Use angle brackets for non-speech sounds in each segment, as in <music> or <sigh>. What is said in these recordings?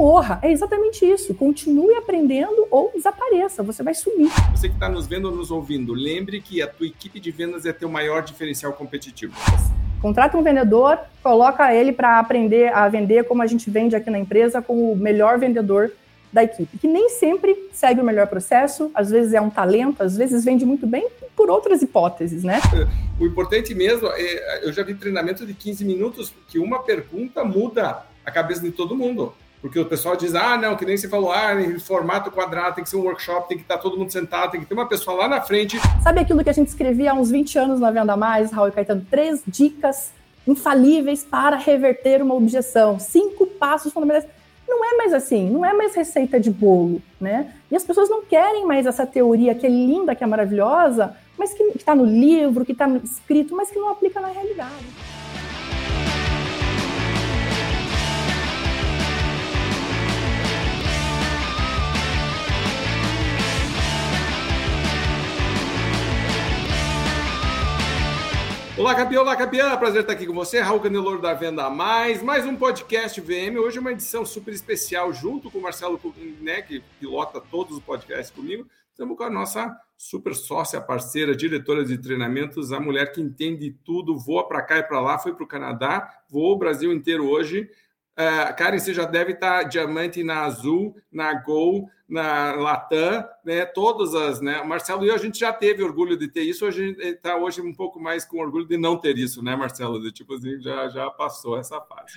morra. É exatamente isso. Continue aprendendo ou desapareça. Você vai sumir. Você que está nos vendo ou nos ouvindo, lembre que a tua equipe de vendas é teu maior diferencial competitivo. Contrata um vendedor, coloca ele para aprender a vender como a gente vende aqui na empresa, como o melhor vendedor da equipe, que nem sempre segue o melhor processo, às vezes é um talento, às vezes vende muito bem por outras hipóteses, né? O importante mesmo, é, eu já vi treinamento de 15 minutos que uma pergunta muda a cabeça de todo mundo. Porque o pessoal diz, ah, não, que nem você falou, ah, formato quadrado, tem que ser um workshop, tem que estar todo mundo sentado, tem que ter uma pessoa lá na frente. Sabe aquilo que a gente escrevia há uns 20 anos na Venda Mais, Raul e Caetano? Três dicas infalíveis para reverter uma objeção. Cinco passos fundamentais. Não é mais assim, não é mais receita de bolo, né? E as pessoas não querem mais essa teoria que é linda, que é maravilhosa, mas que está no livro, que está escrito, mas que não aplica na realidade. Olá, campeão, olá, campeã. Prazer estar aqui com você, Raul Caneloro da Venda Mais. Mais um podcast VM. Hoje é uma edição super especial, junto com o Marcelo, né, que pilota todos os podcasts comigo. Estamos com a nossa super sócia, parceira, diretora de treinamentos, a mulher que entende tudo, voa para cá e para lá, foi para o Canadá, voou o Brasil inteiro hoje. Uh, Karen, você já deve estar diamante na Azul, na Gol, na Latam, né? Todas as, né? O Marcelo e eu, a gente já teve orgulho de ter isso, a gente está hoje um pouco mais com orgulho de não ter isso, né, Marcelo? De, tipo assim, já, já passou essa fase.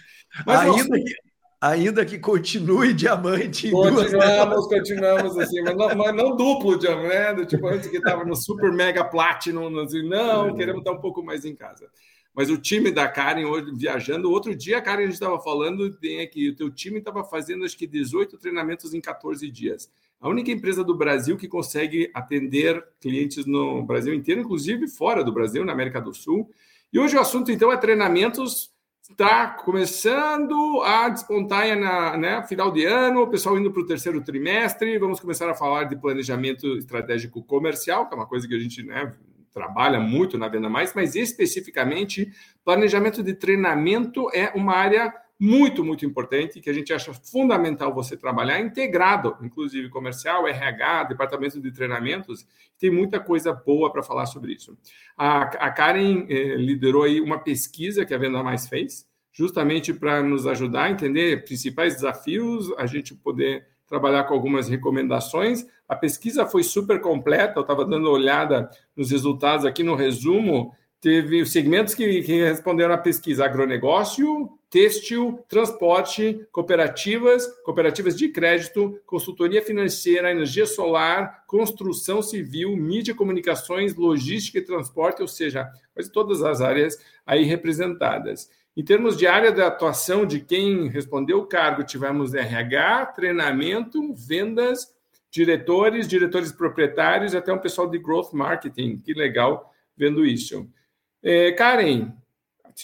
Mas ainda, que, ainda que continue diamante. Continuamos, continuamos assim, mas não, mas não duplo diamante, né? Tipo, antes que estava no super mega platinum, assim, não, queremos estar um pouco mais em casa. Mas o time da Karen hoje viajando, outro dia a Karen a gente estava falando tem que o teu time estava fazendo acho que 18 treinamentos em 14 dias. A única empresa do Brasil que consegue atender clientes no Brasil inteiro, inclusive fora do Brasil, na América do Sul. E hoje o assunto então é treinamentos está começando a despontar na né, final de ano, o pessoal indo para o terceiro trimestre, vamos começar a falar de planejamento estratégico comercial, que é uma coisa que a gente né, trabalha muito na Venda Mais, mas especificamente planejamento de treinamento é uma área muito, muito importante que a gente acha fundamental você trabalhar integrado, inclusive comercial, RH, departamento de treinamentos, tem muita coisa boa para falar sobre isso. A, a Karen eh, liderou aí uma pesquisa que a Venda Mais fez, justamente para nos ajudar a entender principais desafios, a gente poder trabalhar com algumas recomendações. A pesquisa foi super completa, eu estava dando uma olhada nos resultados aqui no resumo. Teve os segmentos que, que responderam à pesquisa: agronegócio, têxtil, transporte, cooperativas, cooperativas de crédito, consultoria financeira, energia solar, construção civil, mídia, comunicações, logística e transporte, ou seja, quase todas as áreas aí representadas. Em termos de área de atuação de quem respondeu o cargo, tivemos RH, treinamento, vendas, diretores, diretores proprietários, até um pessoal de growth marketing. Que legal vendo isso. É, Karen,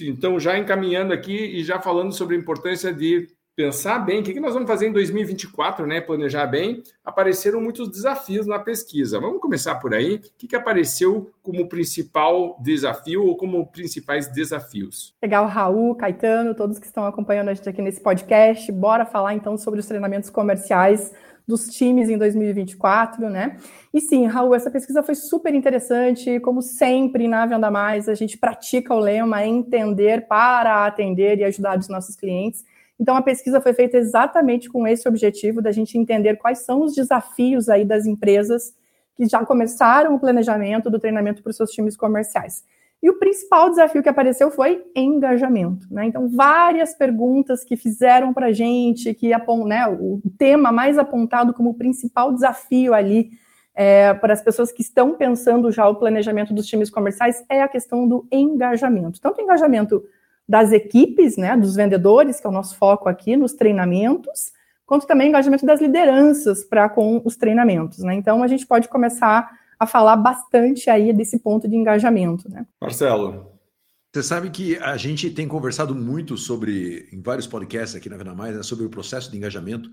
então já encaminhando aqui e já falando sobre a importância de pensar bem o que nós vamos fazer em 2024, né? Planejar bem. Apareceram muitos desafios na pesquisa. Vamos começar por aí. O que, que apareceu como principal desafio ou como principais desafios? Legal, Raul, Caetano, todos que estão acompanhando a gente aqui nesse podcast. Bora falar então sobre os treinamentos comerciais dos times em 2024, né? E sim, Raul, essa pesquisa foi super interessante. Como sempre na Venda Mais, a gente pratica o lema entender para atender e ajudar os nossos clientes. Então, a pesquisa foi feita exatamente com esse objetivo, da gente entender quais são os desafios aí das empresas que já começaram o planejamento do treinamento para os seus times comerciais. E o principal desafio que apareceu foi engajamento. Né? Então, várias perguntas que fizeram para a gente, que né, o tema mais apontado como principal desafio ali é, para as pessoas que estão pensando já o planejamento dos times comerciais é a questão do engajamento. Tanto engajamento das equipes, né, dos vendedores, que é o nosso foco aqui nos treinamentos, quanto também engajamento das lideranças para com os treinamentos. Né? Então, a gente pode começar a falar bastante aí desse ponto de engajamento. Né? Marcelo. Você sabe que a gente tem conversado muito sobre, em vários podcasts aqui na Venda Mais, né, sobre o processo de engajamento.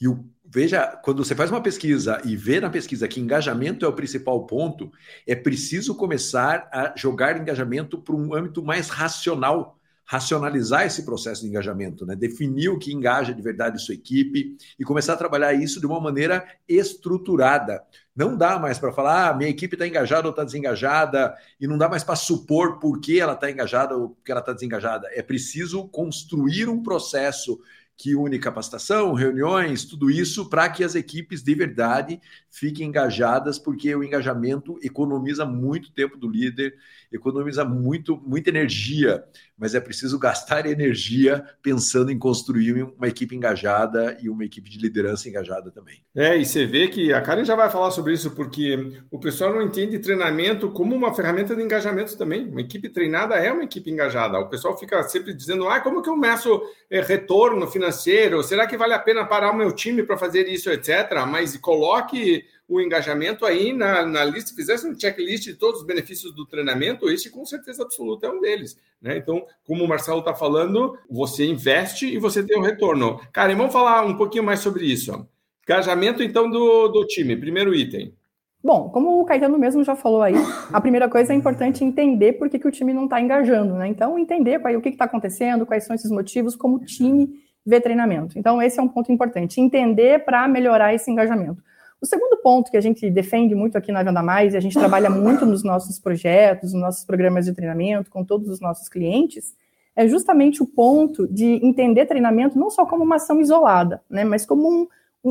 E o, veja, quando você faz uma pesquisa e vê na pesquisa que engajamento é o principal ponto, é preciso começar a jogar engajamento para um âmbito mais racional racionalizar esse processo de engajamento, né? definir o que engaja de verdade sua equipe e começar a trabalhar isso de uma maneira estruturada. Não dá mais para falar, ah, minha equipe está engajada ou está desengajada, e não dá mais para supor por que ela está engajada ou que ela está desengajada. É preciso construir um processo que une capacitação, reuniões, tudo isso, para que as equipes de verdade fiquem engajadas, porque o engajamento economiza muito tempo do líder, economiza muito, muita energia, mas é preciso gastar <laughs> energia pensando em construir uma equipe engajada e uma equipe de liderança engajada também. É, e você vê que a Karen já vai falar sobre isso, porque o pessoal não entende treinamento como uma ferramenta de engajamento também. Uma equipe treinada é uma equipe engajada. O pessoal fica sempre dizendo, ah, como que eu meço é, retorno financeiro? Será que vale a pena parar o meu time para fazer isso, etc. Mas coloque o engajamento aí na, na lista, fizesse um checklist de todos os benefícios do treinamento, esse com certeza absoluta é um deles. Né? Então, como o Marcelo está falando, você investe e você tem um retorno. Cara, vamos falar um pouquinho mais sobre isso. Engajamento, então, do, do time, primeiro item. Bom, como o Caetano mesmo já falou aí, a primeira coisa é importante entender por que, que o time não está engajando, né? Então, entender qual, o que está acontecendo, quais são esses motivos, como time vê treinamento. Então, esse é um ponto importante. Entender para melhorar esse engajamento. O segundo ponto que a gente defende muito aqui na Venda Mais, e a gente trabalha muito nos nossos projetos, nos nossos programas de treinamento, com todos os nossos clientes, é justamente o ponto de entender treinamento não só como uma ação isolada, né, mas como um,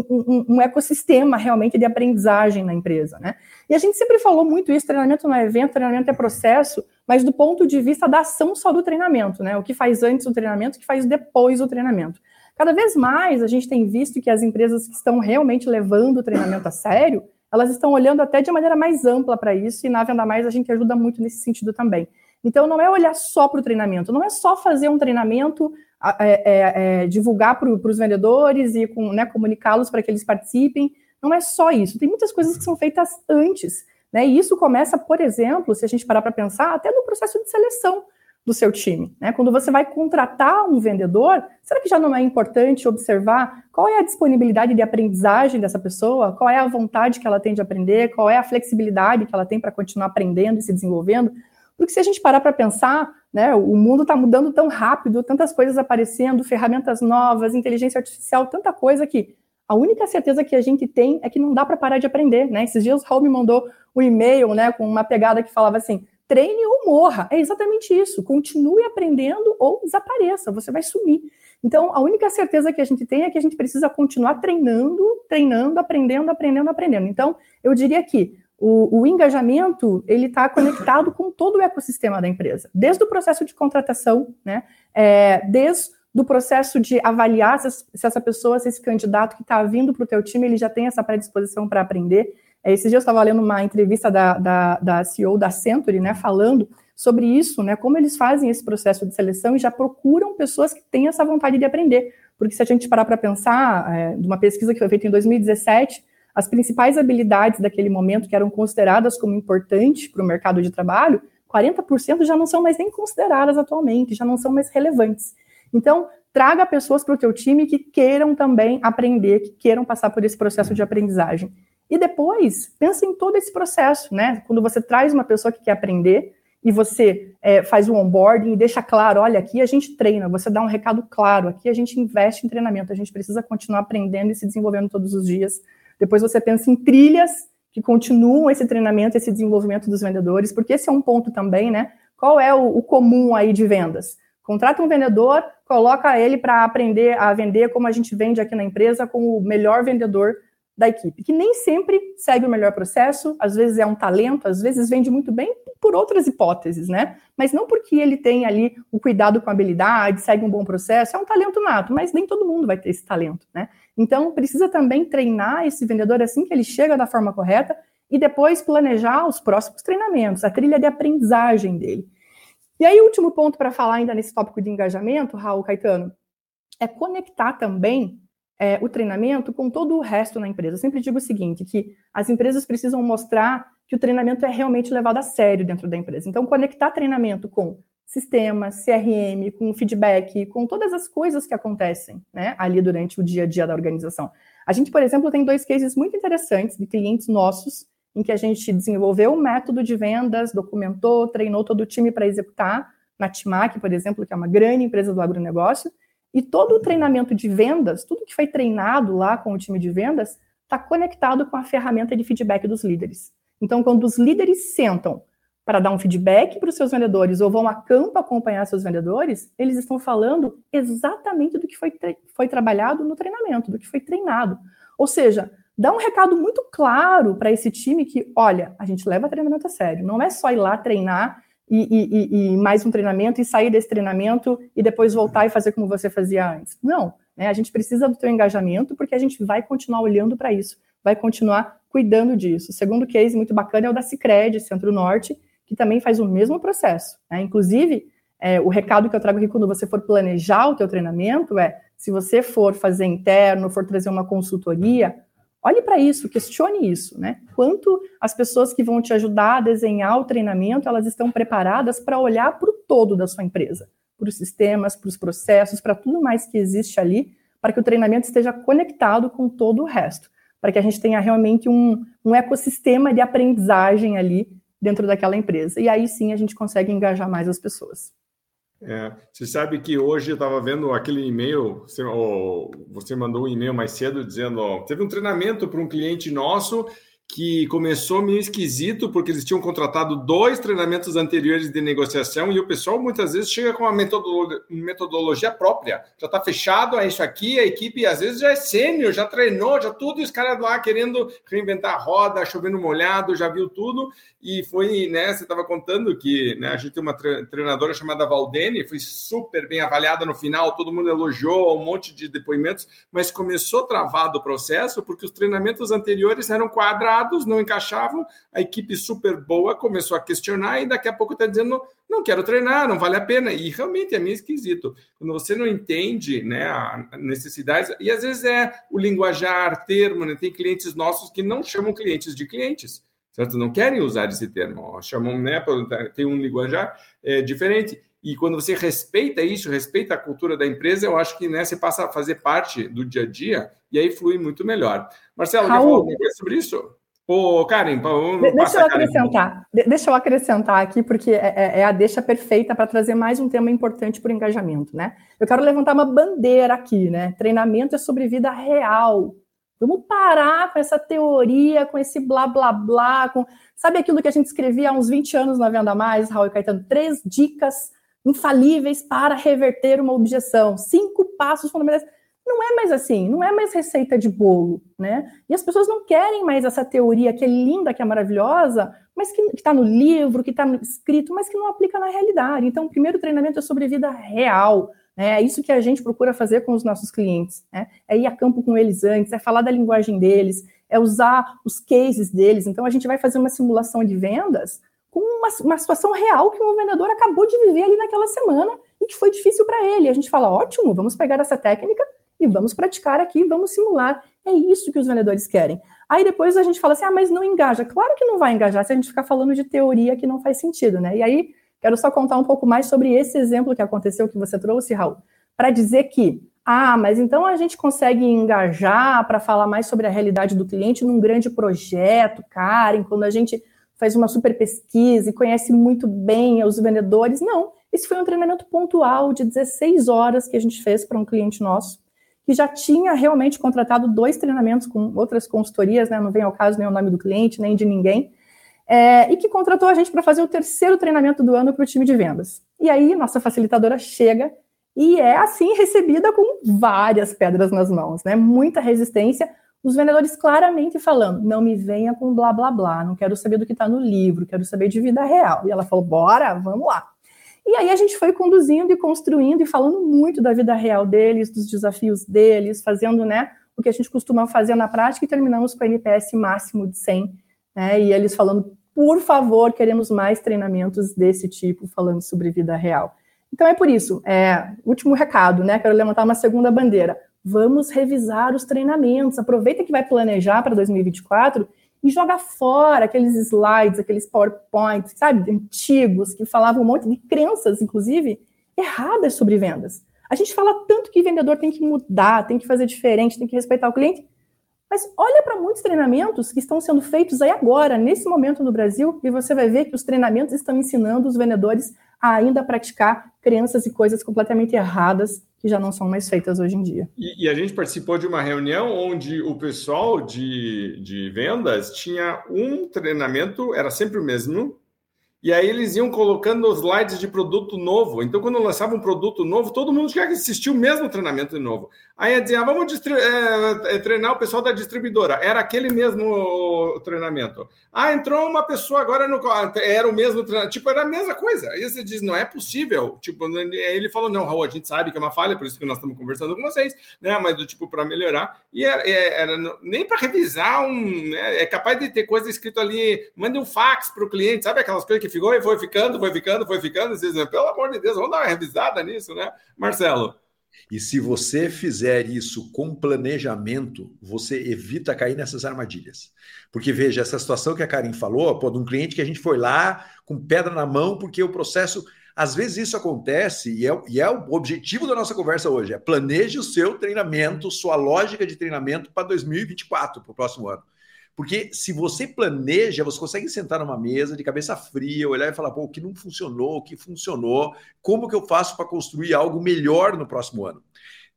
um, um, ecossistema realmente de aprendizagem na empresa, né? E a gente sempre falou muito isso, treinamento não é evento, treinamento é processo, mas do ponto de vista da ação só do treinamento, né? O que faz antes do treinamento, o que faz depois do treinamento. Cada vez mais a gente tem visto que as empresas que estão realmente levando o treinamento a sério, elas estão olhando até de maneira mais ampla para isso, e na Venda Mais a gente ajuda muito nesse sentido também. Então, não é olhar só para o treinamento, não é só fazer um treinamento, é, é, é, divulgar para os vendedores e né, comunicá-los para que eles participem. Não é só isso. Tem muitas coisas que são feitas antes. Né? E isso começa, por exemplo, se a gente parar para pensar, até no processo de seleção do seu time. Né? Quando você vai contratar um vendedor, será que já não é importante observar qual é a disponibilidade de aprendizagem dessa pessoa, qual é a vontade que ela tem de aprender, qual é a flexibilidade que ela tem para continuar aprendendo e se desenvolvendo? Porque se a gente parar para pensar, né, o mundo está mudando tão rápido, tantas coisas aparecendo, ferramentas novas, inteligência artificial, tanta coisa que a única certeza que a gente tem é que não dá para parar de aprender, né? Esses dias o Raul me mandou um e-mail, né, com uma pegada que falava assim: treine ou morra. É exatamente isso. Continue aprendendo ou desapareça, você vai sumir. Então, a única certeza que a gente tem é que a gente precisa continuar treinando, treinando, aprendendo, aprendendo, aprendendo. Então, eu diria que o, o engajamento ele está conectado com todo o ecossistema da empresa, desde o processo de contratação, né, é, desde do processo de avaliar se, se essa pessoa, se esse candidato que está vindo para o teu time, ele já tem essa predisposição para aprender, é, esses dias eu estava lendo uma entrevista da, da, da CEO da Century, né, falando sobre isso, né, como eles fazem esse processo de seleção e já procuram pessoas que têm essa vontade de aprender. Porque se a gente parar para pensar, é, de uma pesquisa que foi feita em 2017, as principais habilidades daquele momento que eram consideradas como importantes para o mercado de trabalho, 40% já não são mais nem consideradas atualmente, já não são mais relevantes. Então, traga pessoas para o teu time que queiram também aprender, que queiram passar por esse processo de aprendizagem. E depois, pensa em todo esse processo, né? Quando você traz uma pessoa que quer aprender e você é, faz o onboarding e deixa claro, olha, aqui a gente treina, você dá um recado claro, aqui a gente investe em treinamento, a gente precisa continuar aprendendo e se desenvolvendo todos os dias. Depois você pensa em trilhas que continuam esse treinamento, esse desenvolvimento dos vendedores, porque esse é um ponto também, né? Qual é o, o comum aí de vendas? Contrata um vendedor, coloca ele para aprender a vender como a gente vende aqui na empresa, como o melhor vendedor da equipe, que nem sempre segue o melhor processo, às vezes é um talento, às vezes vende muito bem por outras hipóteses, né? Mas não porque ele tem ali o cuidado com a habilidade, segue um bom processo, é um talento nato, mas nem todo mundo vai ter esse talento, né? Então, precisa também treinar esse vendedor assim que ele chega da forma correta e depois planejar os próximos treinamentos, a trilha de aprendizagem dele. E aí, último ponto para falar ainda nesse tópico de engajamento, Raul Caetano, é conectar também é, o treinamento com todo o resto na empresa. Eu sempre digo o seguinte, que as empresas precisam mostrar que o treinamento é realmente levado a sério dentro da empresa. Então, conectar treinamento com sistemas, CRM, com feedback, com todas as coisas que acontecem né, ali durante o dia a dia da organização. A gente, por exemplo, tem dois cases muito interessantes de clientes nossos em que a gente desenvolveu um método de vendas, documentou, treinou todo o time para executar, na Timac, por exemplo, que é uma grande empresa do agronegócio, e todo o treinamento de vendas, tudo que foi treinado lá com o time de vendas, está conectado com a ferramenta de feedback dos líderes. Então, quando os líderes sentam para dar um feedback para os seus vendedores ou vão a campo acompanhar seus vendedores, eles estão falando exatamente do que foi, foi trabalhado no treinamento, do que foi treinado. Ou seja, dá um recado muito claro para esse time que, olha, a gente leva treinamento a sério. Não é só ir lá treinar e, e, e, mais um treinamento e sair desse treinamento e depois voltar e fazer como você fazia antes. Não, né? A gente precisa do teu engajamento porque a gente vai continuar olhando para isso, vai continuar cuidando disso. O segundo case muito bacana é o da Cicred, Centro-Norte, que também faz o mesmo processo. Né? Inclusive, é, o recado que eu trago aqui quando você for planejar o teu treinamento é, se você for fazer interno, for trazer uma consultoria, olhe para isso, questione isso, né? Quanto as pessoas que vão te ajudar a desenhar o treinamento, elas estão preparadas para olhar para o todo da sua empresa, para os sistemas, para os processos, para tudo mais que existe ali, para que o treinamento esteja conectado com todo o resto, para que a gente tenha realmente um, um ecossistema de aprendizagem ali dentro daquela empresa. E aí sim a gente consegue engajar mais as pessoas. É, você sabe que hoje eu estava vendo aquele e-mail, você, você mandou um e-mail mais cedo dizendo, ó, teve um treinamento para um cliente nosso que começou meio esquisito, porque eles tinham contratado dois treinamentos anteriores de negociação e o pessoal muitas vezes chega com uma metodologia, metodologia própria. Já está fechado, é isso aqui, a equipe às vezes já é sênior, já treinou, já tudo, e os caras lá querendo reinventar a roda, chovendo molhado, já viu tudo. E foi, né? Você estava contando que né, a gente tem uma treinadora chamada Valdene, foi super bem avaliada no final, todo mundo elogiou, um monte de depoimentos, mas começou travado o processo porque os treinamentos anteriores eram quadrados, não encaixavam, a equipe super boa começou a questionar e daqui a pouco está dizendo não quero treinar, não vale a pena. E realmente é meio esquisito. Quando você não entende né, a necessidade, e às vezes é o linguajar, termo, né? tem clientes nossos que não chamam clientes de clientes certo? Não querem usar esse termo, chamam, né, tem um linguajar é, diferente. E quando você respeita isso, respeita a cultura da empresa, eu acho que né, você passa a fazer parte do dia a dia e aí flui muito melhor. Marcelo, Raul, quer falar sobre isso? Ô, Karen, vamos deixa eu acrescentar. Deixa eu acrescentar aqui, porque é, é, é a deixa perfeita para trazer mais um tema importante para o engajamento, né? Eu quero levantar uma bandeira aqui, né? Treinamento é sobre vida real. Vamos parar com essa teoria, com esse blá blá blá, com sabe aquilo que a gente escrevia há uns 20 anos na Venda Mais, Raul e Caetano? Três dicas infalíveis para reverter uma objeção, cinco passos fundamentais. Não é mais assim, não é mais receita de bolo, né? E as pessoas não querem mais essa teoria que é linda, que é maravilhosa, mas que está no livro, que está escrito, mas que não aplica na realidade. Então, o primeiro treinamento é sobre vida real, é isso que a gente procura fazer com os nossos clientes. Né? É ir a campo com eles antes, é falar da linguagem deles, é usar os cases deles. Então, a gente vai fazer uma simulação de vendas com uma, uma situação real que um vendedor acabou de viver ali naquela semana e que foi difícil para ele. A gente fala: ótimo, vamos pegar essa técnica e vamos praticar aqui, vamos simular. É isso que os vendedores querem. Aí depois a gente fala assim: ah, mas não engaja. Claro que não vai engajar se a gente ficar falando de teoria que não faz sentido, né? E aí Quero só contar um pouco mais sobre esse exemplo que aconteceu que você trouxe, Raul, para dizer que, ah, mas então a gente consegue engajar para falar mais sobre a realidade do cliente num grande projeto, Karen, quando a gente faz uma super pesquisa e conhece muito bem os vendedores. Não, esse foi um treinamento pontual de 16 horas que a gente fez para um cliente nosso, que já tinha realmente contratado dois treinamentos com outras consultorias, né? Não vem ao caso nem o nome do cliente, nem de ninguém é, e que contratou a gente para fazer o terceiro treinamento do ano para o time de vendas. E aí, nossa facilitadora chega e é assim recebida com várias pedras nas mãos, né? Muita resistência. Os vendedores claramente falando: não me venha com blá blá blá, não quero saber do que está no livro, quero saber de vida real. E ela falou: bora, vamos lá. E aí a gente foi conduzindo e construindo e falando muito da vida real deles, dos desafios deles, fazendo né, o que a gente costuma fazer na prática e terminamos com a NPS máximo de 100 né? E eles falando, por favor, queremos mais treinamentos desse tipo, falando sobre vida real. Então é por isso, é, último recado, né? Quero levantar uma segunda bandeira. Vamos revisar os treinamentos. Aproveita que vai planejar para 2024 e joga fora aqueles slides, aqueles PowerPoints, sabe, antigos, que falavam um monte de crenças, inclusive, erradas sobre vendas. A gente fala tanto que vendedor tem que mudar, tem que fazer diferente, tem que respeitar o cliente, mas olha para muitos treinamentos que estão sendo feitos aí agora, nesse momento no Brasil, e você vai ver que os treinamentos estão ensinando os vendedores a ainda praticar crenças e coisas completamente erradas que já não são mais feitas hoje em dia. E, e, a gente participou de uma reunião onde o pessoal de, de vendas tinha um treinamento, era sempre o mesmo, e aí eles iam colocando slides de produto novo. Então, quando lançava um produto novo, todo mundo tinha que assistir o mesmo treinamento de novo. Aí ia dizer, ah, vamos é, treinar o pessoal da distribuidora. Era aquele mesmo treinamento. Ah, entrou uma pessoa agora no. Era o mesmo treinamento. Tipo, era a mesma coisa. Aí você diz, não é possível. Tipo, ele falou, não, Raul, a gente sabe que é uma falha, por isso que nós estamos conversando com vocês, né? Mas do tipo, para melhorar. E era, era nem para revisar um. Né? É capaz de ter coisa escrito ali, mande um fax para o cliente, sabe aquelas coisas que ficou e foi ficando, foi ficando, foi ficando. Vocês dizem, pelo amor de Deus, vamos dar uma revisada nisso, né? Marcelo. E se você fizer isso com planejamento, você evita cair nessas armadilhas. Porque veja, essa situação que a Karen falou, pô, de um cliente que a gente foi lá com pedra na mão, porque o processo. Às vezes isso acontece, e é, e é o objetivo da nossa conversa hoje: é planeje o seu treinamento, sua lógica de treinamento para 2024, para o próximo ano. Porque se você planeja, você consegue sentar numa mesa de cabeça fria, olhar e falar, pô, o que não funcionou, o que funcionou, como que eu faço para construir algo melhor no próximo ano?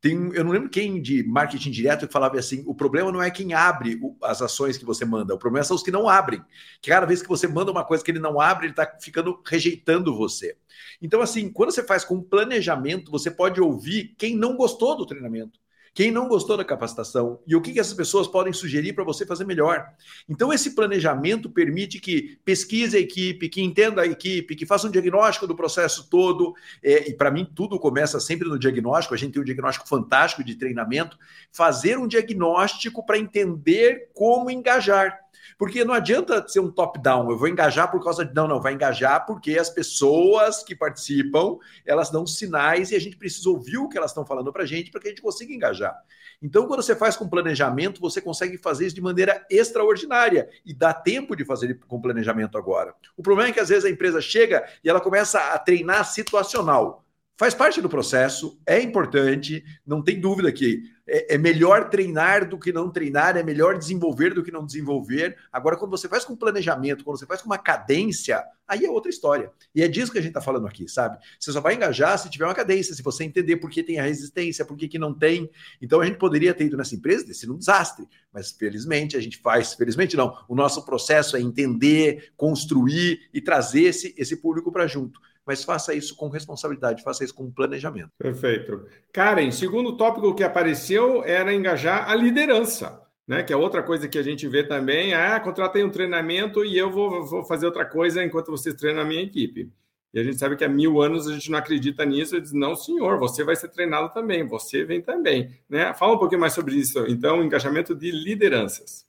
Tem, eu não lembro quem de marketing direto que falava assim: o problema não é quem abre as ações que você manda, o problema são os que não abrem. Que cada vez que você manda uma coisa que ele não abre, ele está ficando rejeitando você. Então, assim, quando você faz com planejamento, você pode ouvir quem não gostou do treinamento quem não gostou da capacitação e o que, que essas pessoas podem sugerir para você fazer melhor. Então, esse planejamento permite que pesquise a equipe, que entenda a equipe, que faça um diagnóstico do processo todo. É, e para mim, tudo começa sempre no diagnóstico. A gente tem um diagnóstico fantástico de treinamento. Fazer um diagnóstico para entender como engajar. Porque não adianta ser um top-down, eu vou engajar por causa de. Não, não, vai engajar porque as pessoas que participam, elas dão sinais e a gente precisa ouvir o que elas estão falando para a gente para que a gente consiga engajar. Então, quando você faz com planejamento, você consegue fazer isso de maneira extraordinária e dá tempo de fazer com planejamento agora. O problema é que às vezes a empresa chega e ela começa a treinar situacional. Faz parte do processo, é importante, não tem dúvida que é, é, melhor treinar do que não treinar, é melhor desenvolver do que não desenvolver. Agora, quando você faz com planejamento, quando você faz com uma cadência, aí é outra história. E é disso que a gente está falando aqui, sabe? Você só vai engajar se tiver uma cadência, se você entender por que tem a resistência, por que, que não tem. Então, a gente poderia ter ido nessa empresa, ter sido um desastre, mas felizmente a gente faz, felizmente não, o nosso processo é entender, construir e trazer esse, esse público para junto mas faça isso com responsabilidade, faça isso com planejamento. Perfeito. Karen, segundo tópico que apareceu era engajar a liderança. Né, que é outra coisa que a gente vê também, ah, contratei um treinamento e eu vou, vou fazer outra coisa enquanto vocês treinam a minha equipe. E a gente sabe que há mil anos a gente não acredita nisso e diz, não, senhor, você vai ser treinado também, você vem também. Né? Fala um pouquinho mais sobre isso, então, engajamento de lideranças.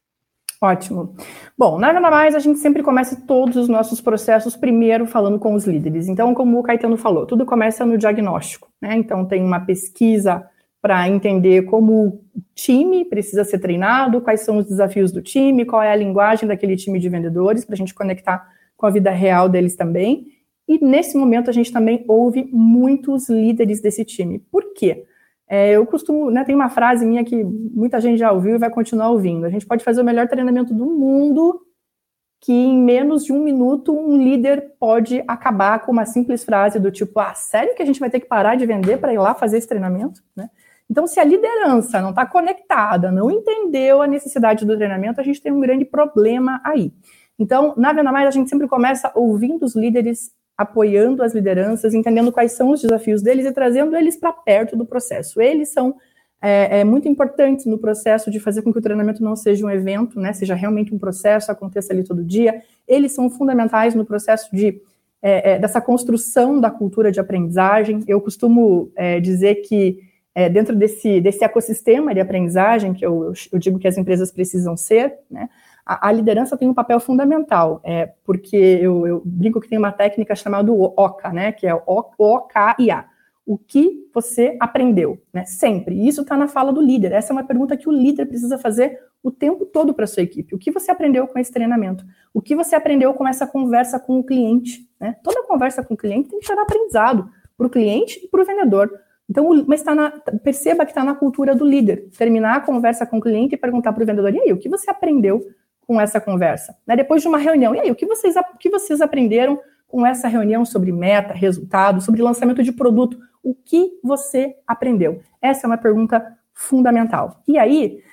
Ótimo. Bom, nada mais, a gente sempre começa todos os nossos processos primeiro falando com os líderes. Então, como o Caetano falou, tudo começa no diagnóstico, né? Então, tem uma pesquisa para entender como o time precisa ser treinado, quais são os desafios do time, qual é a linguagem daquele time de vendedores, para a gente conectar com a vida real deles também. E nesse momento a gente também ouve muitos líderes desse time. Por quê? É, eu costumo, né, tem uma frase minha que muita gente já ouviu e vai continuar ouvindo. A gente pode fazer o melhor treinamento do mundo, que em menos de um minuto um líder pode acabar com uma simples frase do tipo: Ah, sério que a gente vai ter que parar de vender para ir lá fazer esse treinamento? Né? Então, se a liderança não está conectada, não entendeu a necessidade do treinamento, a gente tem um grande problema aí. Então, na Venda Mais, a gente sempre começa ouvindo os líderes apoiando as lideranças, entendendo quais são os desafios deles e trazendo eles para perto do processo. Eles são é, é, muito importantes no processo de fazer com que o treinamento não seja um evento, né, seja realmente um processo, aconteça ali todo dia. Eles são fundamentais no processo de é, é dessa construção da cultura de aprendizagem. Eu costumo é, dizer que é, dentro desse, desse ecossistema de aprendizagem que eu, eu digo que as empresas precisam ser, né, a, a liderança tem um papel fundamental, é, porque eu, eu, brinco que tem uma técnica chamada OCA, né, que é OKIA. O que você aprendeu, né? Sempre. E isso está na fala do líder. Essa é uma pergunta que o líder precisa fazer o tempo todo para sua equipe. O que você aprendeu com esse treinamento? O que você aprendeu com essa conversa com o cliente? Né? Toda conversa com o cliente tem que gerar aprendizado para o cliente e para o vendedor. Então, mas tá na, perceba que está na cultura do líder. Terminar a conversa com o cliente e perguntar para o vendedor: e aí, o que você aprendeu com essa conversa. Né? Depois de uma reunião, e aí, o que vocês, o que vocês aprenderam com essa reunião sobre meta, resultado, sobre lançamento de produto. O que você aprendeu? Essa é uma pergunta fundamental. E aí,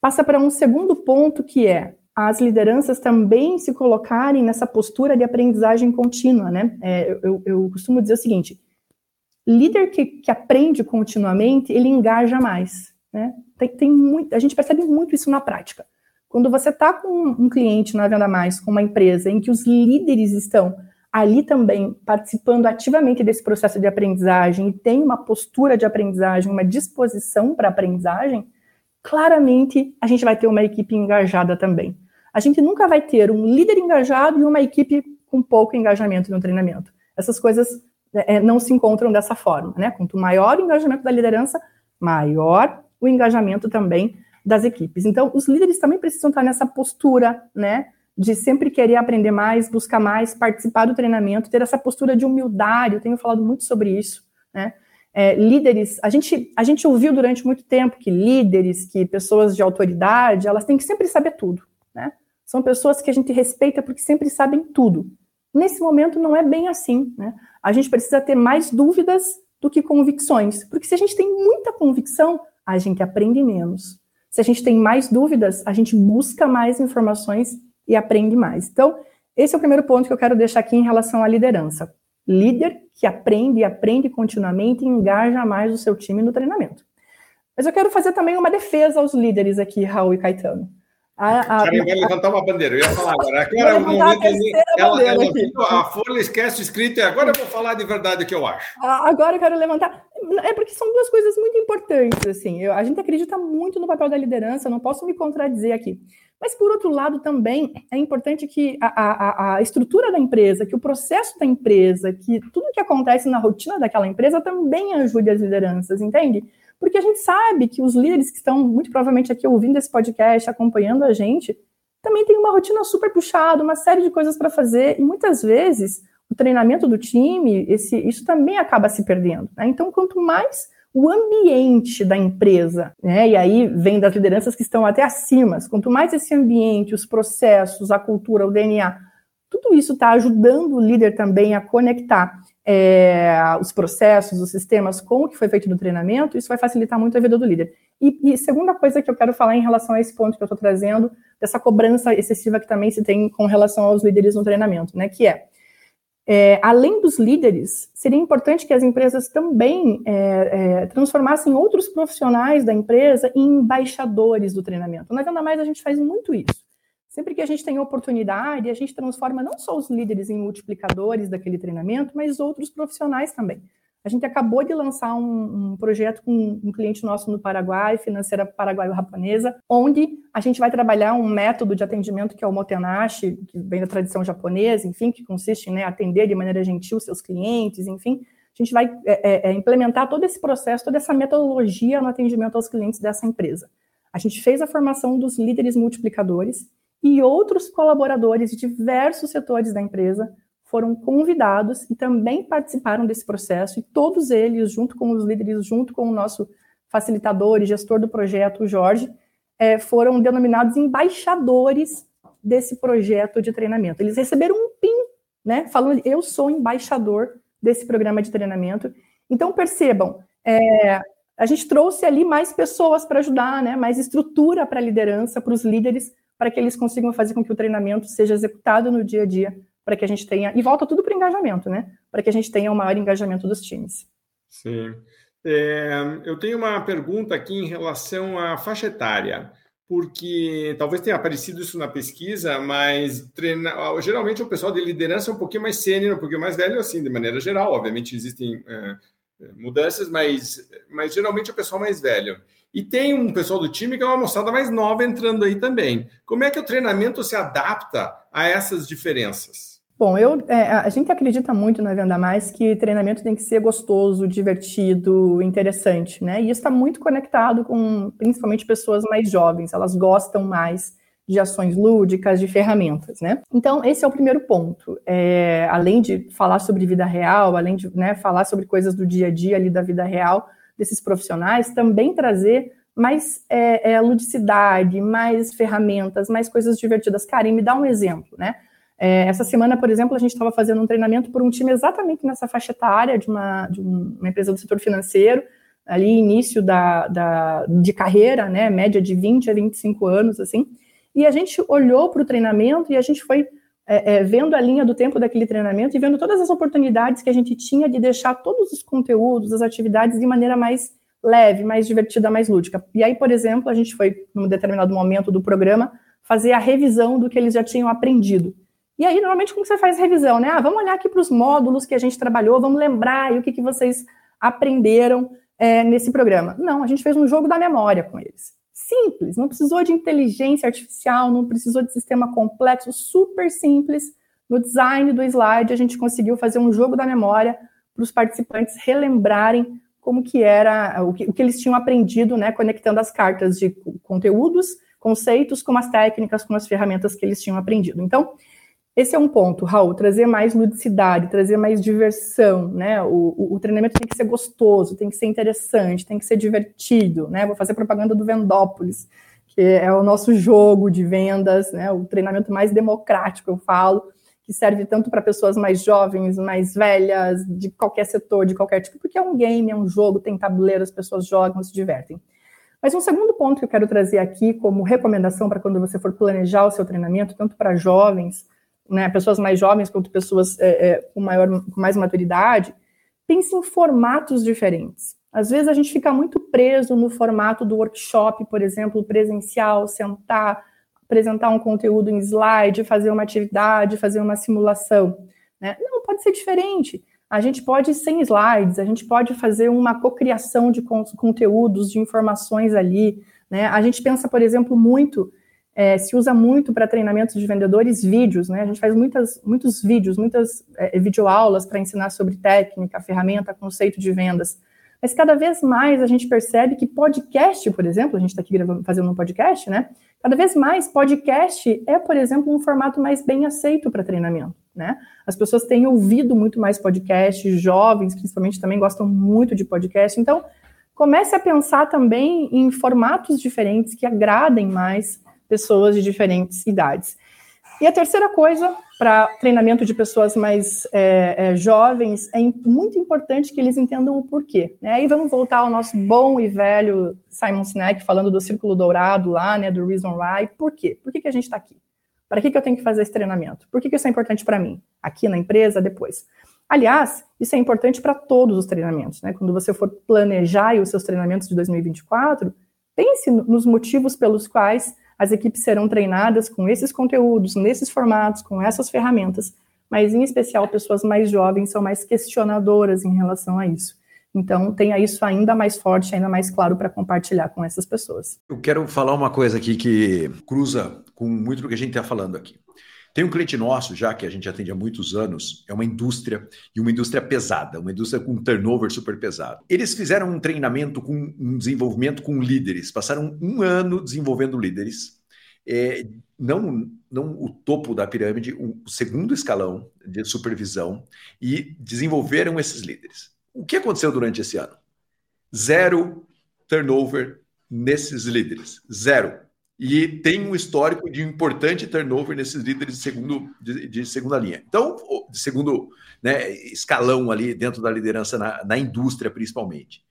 passa para um segundo ponto que é as lideranças também se colocarem nessa postura de aprendizagem contínua, né? É, eu, eu, costumo dizer o seguinte: líder que, que, aprende continuamente, ele engaja mais, né? Tem, tem muito, a gente percebe muito isso na prática. Quando você está com um cliente na Venda Mais, com uma empresa em que os líderes estão ali também participando ativamente desse processo de aprendizagem e tem uma postura de aprendizagem, uma disposição para aprendizagem, claramente a gente vai ter uma equipe engajada também. A gente nunca vai ter um líder engajado e uma equipe com pouco engajamento no treinamento. Essas coisas é, não se encontram dessa forma, né? Quanto maior o engajamento da liderança, maior o engajamento também das equipes. Então, os líderes também precisam estar nessa postura, né? De sempre querer aprender mais, buscar mais, participar do treinamento, ter essa postura de humildade. Eu tenho falado muito sobre isso, né? É, líderes, a gente, a gente ouviu durante muito tempo que líderes, que pessoas de autoridade, elas têm que sempre saber tudo, né? São pessoas que a gente respeita porque sempre sabem tudo. Nesse momento não é bem assim, né? A gente precisa ter mais dúvidas do que convicções, porque se a gente tem muita convicção, a gente aprende menos. Se a gente tem mais dúvidas, a gente busca mais informações e aprende mais. Então, esse é o primeiro ponto que eu quero deixar aqui em relação à liderança. Líder que aprende e aprende continuamente e engaja mais o seu time no treinamento. Mas eu quero fazer também uma defesa aos líderes aqui, Raul e Caetano. A, a, Karen vai levantar uma bandeira, eu ia falar agora. Agora é o momento ela, ela viu a folha esquece escrito e agora eu vou falar de verdade o que eu acho. Agora eu quero levantar. É porque são duas coisas muito importantes, assim. Eu, a gente acredita muito no papel da liderança, não posso me contradizer aqui. Mas, por outro lado, também é importante que a, a, a estrutura da empresa, que o processo da empresa, que tudo que acontece na rotina daquela empresa também ajude as lideranças, entende? Porque a gente sabe que os líderes que estão muito provavelmente aqui ouvindo esse podcast, acompanhando a gente, também tem uma rotina super puxada, uma série de coisas para fazer, e muitas vezes o treinamento do time, esse, isso também acaba se perdendo. Né? Então, quanto mais o ambiente da empresa, né? E aí vem das lideranças que estão até acima. Quanto mais esse ambiente, os processos, a cultura, o DNA, tudo isso está ajudando o líder também a conectar é, os processos, os sistemas com o que foi feito no treinamento, isso vai facilitar muito a vida do líder. E, e segunda coisa que eu quero falar em relação a esse ponto que eu estou trazendo, dessa cobrança excessiva que também se tem com relação aos líderes no treinamento, né? Que é, é além dos líderes, seria importante que as empresas também é, é, transformassem outros profissionais da empresa em embaixadores do treinamento. Na Venda Mais a gente faz muito isso. Sempre que a gente tem oportunidade, a gente transforma não só os líderes em multiplicadores daquele treinamento, mas outros profissionais também. A gente acabou de lançar um, um projeto com um cliente nosso no Paraguai, financeira paraguaio-japonesa, onde a gente vai trabalhar um método de atendimento que é o Motenashi, que vem da tradição japonesa, enfim, que consiste em né, atender de maneira gentil seus clientes, enfim. A gente vai é, é, é, implementar todo esse processo, toda essa metodologia no atendimento aos clientes dessa empresa. A gente fez a formação dos líderes multiplicadores, e outros colaboradores de diversos setores da empresa foram convidados e também participaram desse processo, e todos eles, junto com os líderes, junto com o nosso facilitador e gestor do projeto, o Jorge, é, foram denominados embaixadores desse projeto de treinamento. Eles receberam um PIN, né, falando, eu sou embaixador desse programa de treinamento. Então, percebam, é, a gente trouxe ali mais pessoas para ajudar, né, mais estrutura para a liderança, para os líderes, para que eles consigam fazer com que o treinamento seja executado no dia a dia, para que a gente tenha. E volta tudo para o engajamento, né? Para que a gente tenha um maior engajamento dos times. Sim. É, eu tenho uma pergunta aqui em relação à faixa etária, porque talvez tenha aparecido isso na pesquisa, mas treina, geralmente o pessoal de liderança é um pouquinho mais sênior, um pouquinho mais velho, assim, de maneira geral. Obviamente existem é, mudanças, mas, mas geralmente é o pessoal mais velho. E tem um pessoal do time que é uma moçada mais nova entrando aí também. Como é que o treinamento se adapta a essas diferenças? Bom, eu, é, a gente acredita muito na Venda Mais que treinamento tem que ser gostoso, divertido, interessante, né? E isso está muito conectado com principalmente pessoas mais jovens, elas gostam mais de ações lúdicas, de ferramentas, né? Então, esse é o primeiro ponto. É, além de falar sobre vida real, além de né, falar sobre coisas do dia a dia ali da vida real, desses profissionais, também trazer mais é, é, ludicidade, mais ferramentas, mais coisas divertidas. Karen, me dá um exemplo, né? É, essa semana, por exemplo, a gente estava fazendo um treinamento por um time exatamente nessa faixa etária de uma, de uma empresa do setor financeiro, ali início da, da, de carreira, né, média de 20 a 25 anos, assim, e a gente olhou para o treinamento e a gente foi é, é, vendo a linha do tempo daquele treinamento e vendo todas as oportunidades que a gente tinha de deixar todos os conteúdos, as atividades de maneira mais leve, mais divertida, mais lúdica. E aí, por exemplo, a gente foi, num determinado momento do programa, fazer a revisão do que eles já tinham aprendido. E aí, normalmente, como você faz revisão, né? Ah, vamos olhar aqui para os módulos que a gente trabalhou, vamos lembrar e o que, que vocês aprenderam é, nesse programa. Não, a gente fez um jogo da memória com eles. Simples, não precisou de inteligência artificial, não precisou de sistema complexo, super simples. No design do slide, a gente conseguiu fazer um jogo da memória para os participantes relembrarem como que era, o que, o que eles tinham aprendido, né, conectando as cartas de conteúdos, conceitos com as técnicas, com as ferramentas que eles tinham aprendido. Então, esse é um ponto, Raul, trazer mais ludicidade, trazer mais diversão, né? O, o, o, treinamento tem que ser gostoso, tem que ser interessante, tem que ser divertido, né? Vou fazer propaganda do Vendópolis, que é o nosso jogo de vendas, né? O treinamento mais democrático, eu falo, que serve tanto para pessoas mais jovens, mais velhas, de qualquer setor, de qualquer tipo, porque é um game, é um jogo, tem tabuleiro, as pessoas jogam, se divertem. Mas um segundo ponto que eu quero trazer aqui como recomendação para quando você for planejar o seu treinamento, tanto para jovens, né, pessoas mais jovens quanto pessoas é, é, com, maior, com mais maturidade, pense em formatos diferentes. Às vezes a gente fica muito preso no formato do workshop, por exemplo, presencial, sentar, apresentar um conteúdo em slide, fazer uma atividade, fazer uma simulação. Né? Não, pode ser diferente. A gente pode, sem slides, a gente pode fazer uma cocriação de conteúdos, de informações ali. Né? A gente pensa, por exemplo, muito é, se usa muito para treinamentos de vendedores vídeos, né? A gente faz muitas, muitos vídeos, muitas é, videoaulas para ensinar sobre técnica, ferramenta, conceito de vendas. Mas cada vez mais a gente percebe que podcast, por exemplo, a gente está aqui gravando, fazendo um podcast, né? Cada vez mais podcast é, por exemplo, um formato mais bem aceito para treinamento, né? As pessoas têm ouvido muito mais podcast, jovens principalmente também gostam muito de podcast. Então, comece a pensar também em formatos diferentes que agradem mais pessoas de diferentes idades. E a terceira coisa, para treinamento de pessoas mais é, é, jovens, é muito importante que eles entendam o porquê. Né? Aí vamos voltar ao nosso bom e velho Simon Sinek, falando do círculo dourado lá, né, do Reason Why. Por quê? Por que, que a gente está aqui? Para que, que eu tenho que fazer esse treinamento? Por que, que isso é importante para mim? Aqui na empresa, depois. Aliás, isso é importante para todos os treinamentos. Né? Quando você for planejar os seus treinamentos de 2024, pense nos motivos pelos quais as equipes serão treinadas com esses conteúdos, nesses formatos, com essas ferramentas, mas em especial pessoas mais jovens são mais questionadoras em relação a isso. Então, tenha isso ainda mais forte, ainda mais claro para compartilhar com essas pessoas. Eu quero falar uma coisa aqui que cruza com muito do que a gente está falando aqui. Tem um cliente nosso, já que a gente atende há muitos anos, é uma indústria e uma indústria pesada, uma indústria com turnover super pesado. Eles fizeram um treinamento com um desenvolvimento com líderes, passaram um ano desenvolvendo líderes. É, não, não o topo da pirâmide, o segundo escalão de supervisão, e desenvolveram esses líderes. O que aconteceu durante esse ano? Zero turnover nesses líderes. Zero e tem um histórico de importante turnover nesses líderes de, segundo, de, de segunda linha. Então, de segundo né, escalão ali dentro da liderança na, na indústria, principalmente.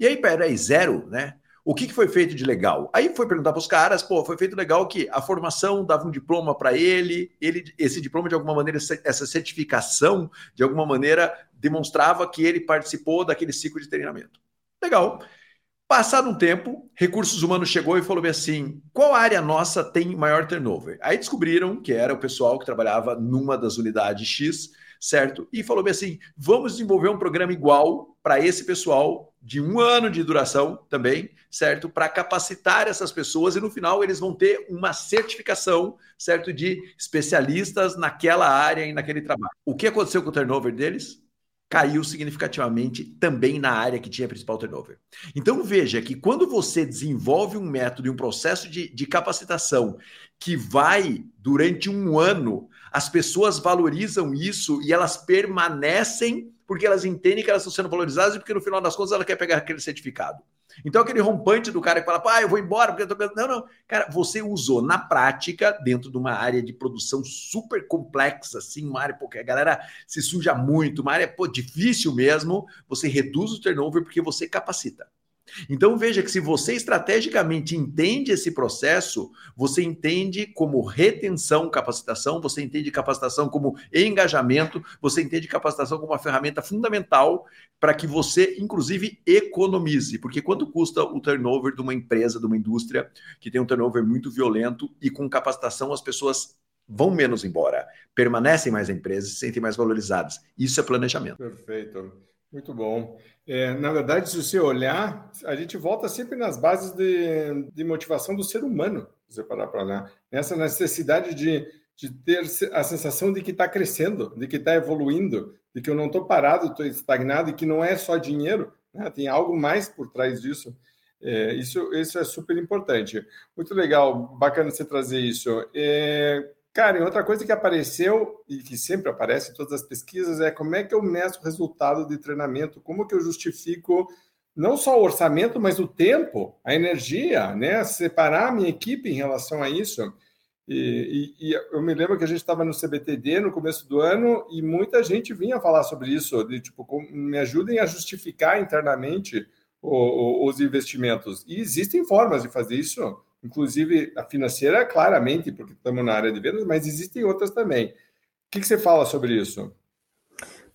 E aí, peraí, zero, né? O que, que foi feito de legal? Aí foi perguntar para os caras, pô, foi feito legal que a formação dava um diploma para ele, ele, esse diploma, de alguma maneira, essa certificação, de alguma maneira, demonstrava que ele participou daquele ciclo de treinamento. Legal. Passado um tempo, recursos humanos chegou e falou assim: qual área nossa tem maior turnover? Aí descobriram que era o pessoal que trabalhava numa das unidades X, certo? E falou assim: vamos desenvolver um programa igual para esse pessoal de um ano de duração também, certo? Para capacitar essas pessoas e no final eles vão ter uma certificação, certo? De especialistas naquela área e naquele trabalho. O que aconteceu com o turnover deles? Caiu significativamente também na área que tinha principal turnover. Então veja que quando você desenvolve um método e um processo de, de capacitação que vai durante um ano, as pessoas valorizam isso e elas permanecem porque elas entendem que elas estão sendo valorizadas e porque no final das contas ela quer pegar aquele certificado. Então, aquele rompante do cara que fala, ah, eu vou embora porque eu tô pensando. Não, não. Cara, você usou na prática, dentro de uma área de produção super complexa, assim, uma área, porque a galera se suja muito, uma área pô, difícil mesmo, você reduz o turnover porque você capacita. Então veja que se você estrategicamente entende esse processo, você entende como retenção, capacitação, você entende capacitação como engajamento, você entende capacitação como uma ferramenta fundamental para que você, inclusive, economize. Porque quanto custa o turnover de uma empresa, de uma indústria que tem um turnover muito violento e com capacitação as pessoas vão menos embora, permanecem mais em empresas, se sentem mais valorizadas. Isso é planejamento. Perfeito. Muito bom. É, na verdade, se você olhar, a gente volta sempre nas bases de, de motivação do ser humano, se você parar para olhar. Nessa necessidade de, de ter a sensação de que está crescendo, de que está evoluindo, de que eu não estou parado, estou estagnado e que não é só dinheiro, né? tem algo mais por trás disso. É, isso, isso é super importante. Muito legal, bacana você trazer isso. É, Cara, e outra coisa que apareceu e que sempre aparece em todas as pesquisas é como é que eu meço o resultado de treinamento, como que eu justifico não só o orçamento, mas o tempo, a energia, né? Separar a minha equipe em relação a isso. E, e, e eu me lembro que a gente estava no CBTD no começo do ano e muita gente vinha falar sobre isso, de tipo, me ajudem a justificar internamente o, o, os investimentos. E existem formas de fazer isso inclusive a financeira, claramente, porque estamos na área de vendas, mas existem outras também. O que, que você fala sobre isso?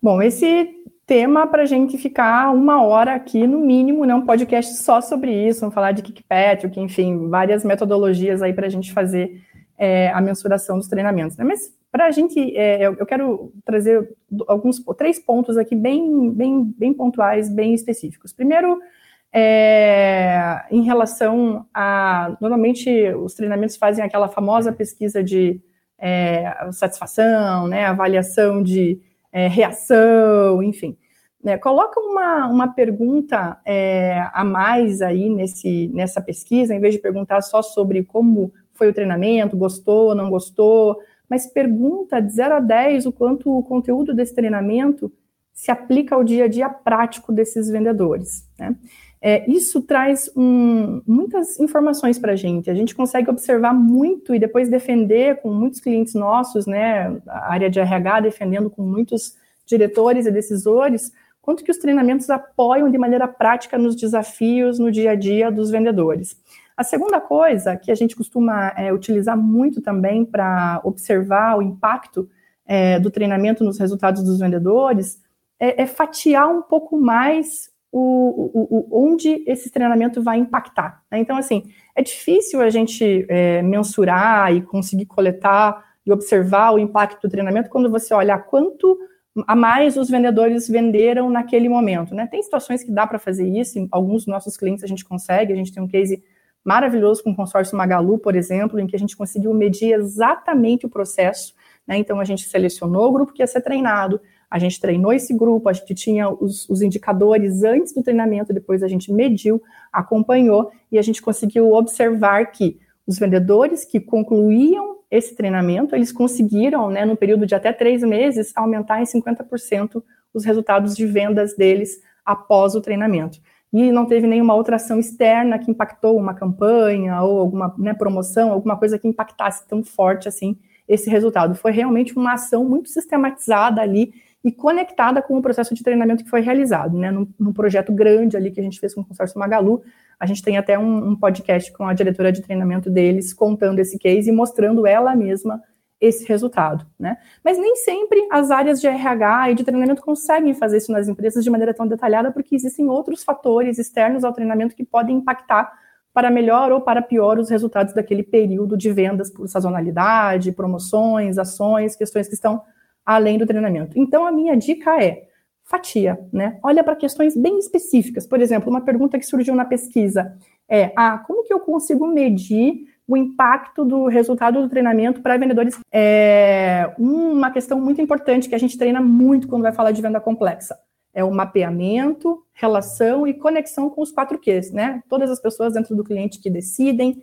Bom, esse tema para a gente ficar uma hora aqui, no mínimo, né, um podcast só sobre isso, vamos falar de Kickpatrick, enfim, várias metodologias aí para a gente fazer é, a mensuração dos treinamentos. Né? Mas para a gente, é, eu quero trazer alguns três pontos aqui bem, bem, bem pontuais, bem específicos. Primeiro, é, em relação a. Normalmente, os treinamentos fazem aquela famosa pesquisa de é, satisfação, né, avaliação de é, reação, enfim. Né, coloca uma, uma pergunta é, a mais aí nesse, nessa pesquisa, em vez de perguntar só sobre como foi o treinamento, gostou, não gostou, mas pergunta de 0 a 10 o quanto o conteúdo desse treinamento se aplica ao dia a dia prático desses vendedores. Né? É, isso traz um, muitas informações para a gente. A gente consegue observar muito e depois defender com muitos clientes nossos, né, a área de RH defendendo com muitos diretores e decisores, quanto que os treinamentos apoiam de maneira prática nos desafios no dia a dia dos vendedores. A segunda coisa que a gente costuma é, utilizar muito também para observar o impacto é, do treinamento nos resultados dos vendedores é, é fatiar um pouco mais o, o, onde esse treinamento vai impactar. Né? Então, assim, é difícil a gente é, mensurar e conseguir coletar e observar o impacto do treinamento quando você olha quanto a mais os vendedores venderam naquele momento. Né? Tem situações que dá para fazer isso, alguns dos nossos clientes a gente consegue, a gente tem um case maravilhoso com o consórcio Magalu, por exemplo, em que a gente conseguiu medir exatamente o processo. Né? Então, a gente selecionou o grupo que ia ser treinado, a gente treinou esse grupo, a gente tinha os, os, indicadores antes do treinamento, depois a gente mediu, acompanhou e a gente conseguiu observar que os vendedores que concluíam esse treinamento, eles conseguiram, né, no período de até três meses, aumentar em 50% os resultados de vendas deles após o treinamento. E não teve nenhuma outra ação externa que impactou uma campanha ou alguma né, promoção, alguma coisa que impactasse tão forte assim esse resultado. Foi realmente uma ação muito sistematizada ali e conectada com o processo de treinamento que foi realizado, né? Num, num, projeto grande ali que a gente fez com o consórcio Magalu. A gente tem até um, um, podcast com a diretora de treinamento deles contando esse case e mostrando ela mesma esse resultado, né? Mas nem sempre as áreas de RH e de treinamento conseguem fazer isso nas empresas de maneira tão detalhada, porque existem outros fatores externos ao treinamento que podem impactar para melhor ou para pior os resultados daquele período de vendas por sazonalidade, promoções, ações, questões que estão além do treinamento. Então, a minha dica é fatia, né? Olha para questões bem específicas. Por exemplo, uma pergunta que surgiu na pesquisa é: ah, como que eu consigo medir o impacto do resultado do treinamento para vendedores? É uma questão muito importante que a gente treina muito quando vai falar de venda complexa. É o mapeamento, relação e conexão com os quatro Qs, né? Todas as pessoas dentro do cliente que decidem,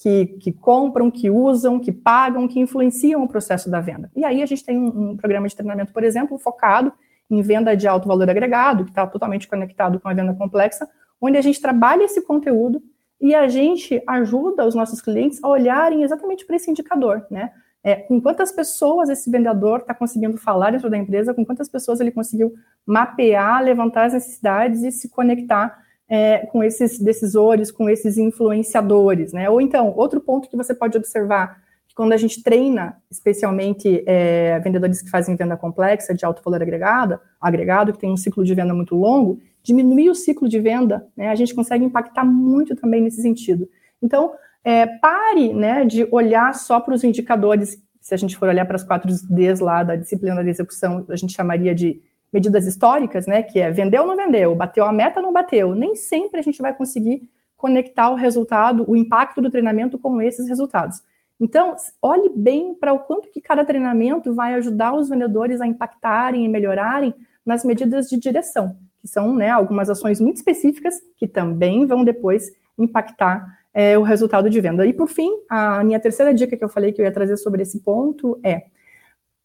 que, que, compram, que usam, que pagam, que influenciam o processo da venda. E aí a gente tem um, um programa de treinamento, por exemplo, focado em venda de alto valor agregado, que está totalmente conectado com a venda complexa, onde a gente trabalha esse conteúdo e a gente ajuda os nossos clientes a olharem exatamente para esse indicador, né? É, com quantas pessoas esse vendedor está conseguindo falar dentro da empresa, com quantas pessoas ele conseguiu mapear, levantar as necessidades e se conectar é, com esses decisores, com esses influenciadores, né? Ou então, outro ponto que você pode observar, que quando a gente treina, especialmente é, vendedores que fazem venda complexa, de alto valor agregado, agregado, que tem um ciclo de venda muito longo, diminuir o ciclo de venda, né? A gente consegue impactar muito também nesse sentido. Então, é, pare né, de olhar só para os indicadores, se a gente for olhar para as quatro Ds lá da disciplina da execução, a gente chamaria de medidas históricas, né, que é vendeu ou não vendeu, bateu a meta ou não bateu. Nem sempre a gente vai conseguir conectar o resultado, o impacto do treinamento com esses resultados. Então, olhe bem para o quanto que cada treinamento vai ajudar os vendedores a impactarem e melhorarem nas medidas de direção, que são né, algumas ações muito específicas que também vão depois impactar é, o resultado de venda. E por fim, a minha terceira dica que eu falei que eu ia trazer sobre esse ponto é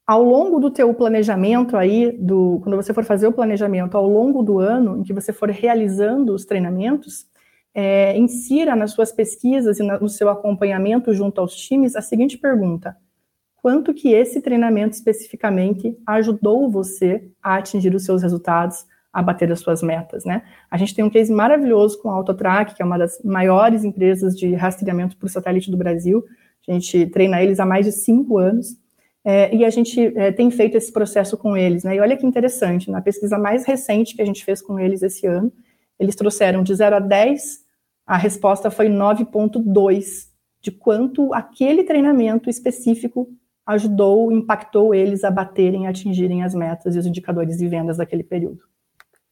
ao longo do teu planejamento aí, do, quando você for fazer o planejamento ao longo do ano, em que você for realizando os treinamentos, é, insira nas suas pesquisas e no seu acompanhamento junto aos times a seguinte pergunta: quanto que esse treinamento especificamente ajudou você a atingir os seus resultados, a bater as suas metas, né? A gente tem um case maravilhoso com a Autotrack, que é uma das maiores empresas de rastreamento por satélite do Brasil. A gente treina eles há mais de cinco anos. É, e a gente é, tem feito esse processo com eles, né? E olha que interessante, na pesquisa mais recente que a gente fez com eles esse ano, eles trouxeram de 0 a 10, a resposta foi 9,2 de quanto aquele treinamento específico ajudou, impactou eles a baterem, a atingirem as metas e os indicadores de vendas daquele período.